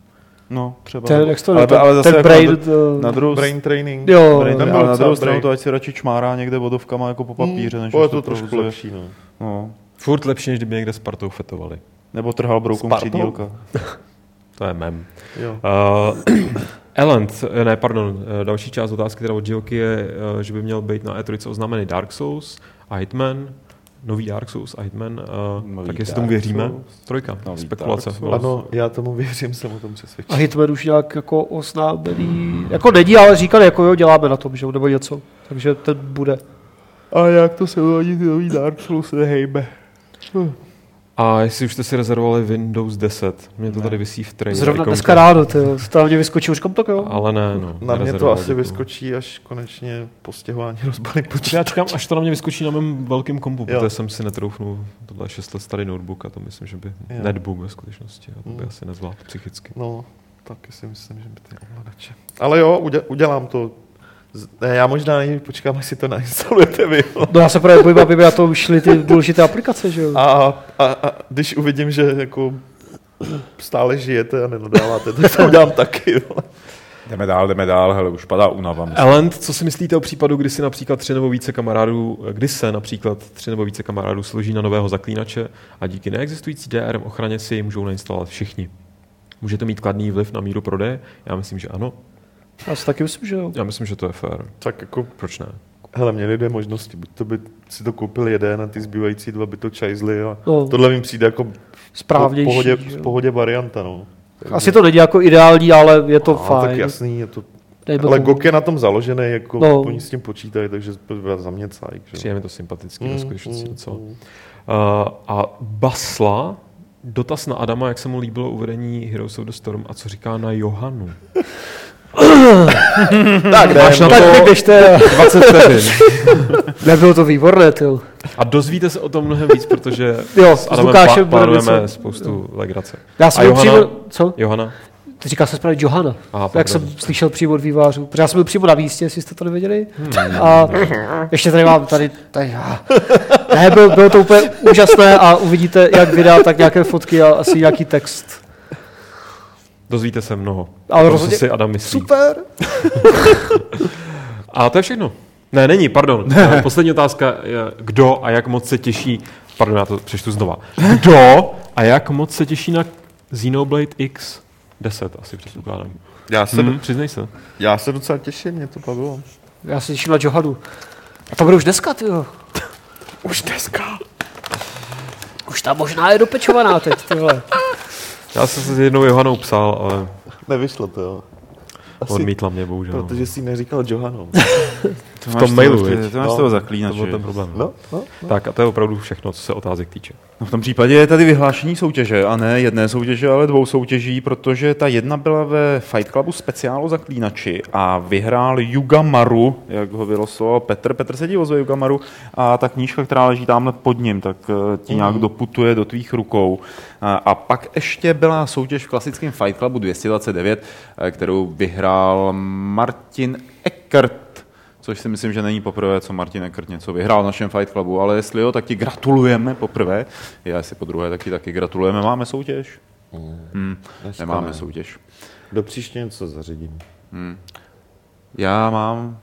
No, třeba. Ten, jak to ale, ten, ale zase ten jako brain, na, to, na druhou Brain training. jo, Brain, byl ale na druhou stranu brain. to ať si radši čmárá někde vodovkama jako po papíře, než Hmm, už to, to to trošku provozuje. lepší, no. No. Furt lepší, než kdyby někde s partou fetovali. Nebo trhal broukom Spartou? křídílka. To je mem. Jo. Uh, Elend, eh, ne, pardon, eh, další část otázky teda od Gioky je, eh, že by měl být na E3 oznámený Dark Souls a Hitman, nový Dark Souls a Hitman, uh, tak jestli Dark tomu věříme? Souls. Trojka, Nový spekulace. Ano, já tomu věřím, jsem o tom a přesvědčen. Hitman už nějak jako oznámený, jako není, ale říkali, jako jo, děláme na tom, že nebo něco, takže ten bude. A jak to se uvádí nový Dark Souls hejbe. A jestli už jste si rezervovali Windows 10, mě to Ne. tady vysí v trailer. Zrovna ikonka. dneska ráno, ty jo, to mě vyskočil, říkám tak jo. Ale ne, no. Na mě to asi děkuju. vyskočí, až konečně po stěhování rozbalím Já počítač. čekám, až to na mě vyskočí na mém velkém kompu, Jo. protože jsem si netroufnul, tohle je 6 let starý notebook a to myslím, že by Jo. netbook ve skutečnosti, a to by Hmm. asi nezvládl psychicky. No, taky si myslím, že by ty ovladače. Ale jo, uděl, udělám to. Ne, já možná ani počkám, až si to nainstalujete vy. No já se právě bojím, aby mi na to šly ty důležité aplikace, že jo. A, a, a, když uvidím, že jako stále žijete a nenadáváte, tak to udělám taky. vole. Jdeme dál, jdeme dál, hele, už padá únava. myslím. Elend, co si myslíte o případu, kdy si například tři nebo více kamarádů, kdy se například tři nebo více kamarádů složí na nového zaklínače a díky neexistující DRM ochraně si ji můžou nainstalovat všichni? Může to mít kladný vliv na míru prodeje? Já myslím, že ano. Já si taky myslím, že jo. Já myslím, že to je fér. Tak jako, Proč ne? hele, měli dvě možnosti. Buď to by si to koupil jeden a ty zbývající dva by to čajzli a No. tohle mi přijde jako Správnější. v pohodě, v pohodě varianta, no. Asi to není jako ideální, ale je to No, tak fajn. jasný, je to Dejme Ale. GOG je na tom založený, jako No. oni s tím počítají, takže za mě cajk. Přijde mi to sympatický ve Mm, skutečnosti mm, docela. mm. Uh, a Basla, dotaz na Adama, jak se mu líbilo uvedení Heroes of the Storm a co říká na Johanu. Tak Máš na jdem. Tak to běžte, 20 vteřin. nebylo to výborné, ty. jo. A dozvíte se o tom mnohem víc, protože Jo, s s Adamem Lukášem plá- plánujeme něco. spoustu legrace. Já jsem A Johana? přímo, co? Johana? Ty říká se správně Johana. Aha, Jak pardon. jsem slyšel přímo od vývářů. Protože já jsem byl přímo na místě, jestli jste to nevěděli. Hmm. A ještě tady mám, tady, tady ah. ne, byl, bylo to úplně úžasné a uvidíte jak videa, tak nějaké fotky a asi nějaký text. Dozvíte se mnoho. Ale tom, rozhodně- si Adam myslí. Super. A to je všechno. Ne, není, pardon. Ne. Poslední otázka. je, Kdo a jak moc se těší... Pardon, já to přečtu znova. Kdo a jak moc se těší na Xenoblade X 10, asi předpokládám. Já se, Hmm, přiznej se. já se docela těším, mě to bavilo. Já se těším na Johadu. A to bude už dneska, ty jo. Už dneska. Už tam možná je dopečovaná teď, ty vole. Já jsem se s jednou Johanou psal, ale Nevyšlo to, jo. Asi, odmítla mě, bohužel. protože jsi neříkal Johanu. To v tom mailu, Ty, ty máš No, toho To zaklínače. byl ten problém. No, no, no. Tak a to je opravdu všechno, co se otázek týče. No v tom případě je tady vyhlášení soutěže, a ne jedné soutěže, ale dvou soutěží, protože ta jedna byla ve Fight Clubu speciálu zaklínači a vyhrál Yuga Maru, jak ho vylosoval Petr. Petr se divil Yuga Maru a ta knížka, která leží tamhle pod ním, tak eh, ti nějak doputuje do tvých rukou. A, a pak ještě byla soutěž v klasickém Fight Clubu 229, eh, kterou vyhrál Martin Eckert, což si myslím, že není poprvé, co Martin Eckert něco vyhrál v našem Fight Clubu, ale jestli jo, tak ti gratulujeme poprvé. Já si po druhé taky taky gratulujeme. Máme soutěž? Hmm, Dneska nemáme ne. soutěž. Do příště něco zařídím. Já mám...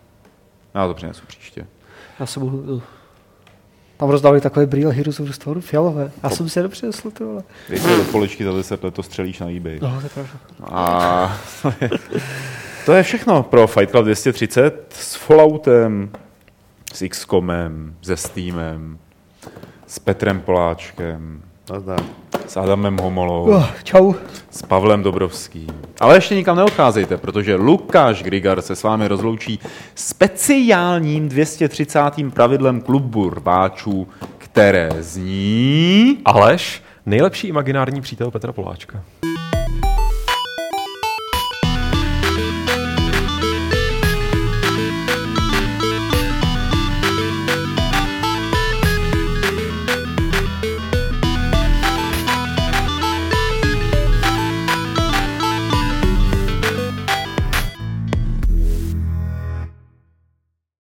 Já to přinesu příště. Já jsem mohl... Tam rozdávali takové brýle Heroes of the Storm fialové. Já jsem si je nepřinesl, ty vole. Dej do poličky za 10 let, to střelíš na eBay. No, to je pravda. A to je všechno pro Fight Club 230 s Falloutem, s XCOMem, se Steamem, s Petrem Poláčkem, Nazdar. s Adamem Homolou. Oh, čau. s Pavlem Dobrovským. Ale ještě nikam neodcházejte, protože Lukáš Grigar se s vámi rozloučí speciálním 230. pravidlem klubu rváčů, které zní... Aleš, nejlepší imaginární přítel Petra Poláčka.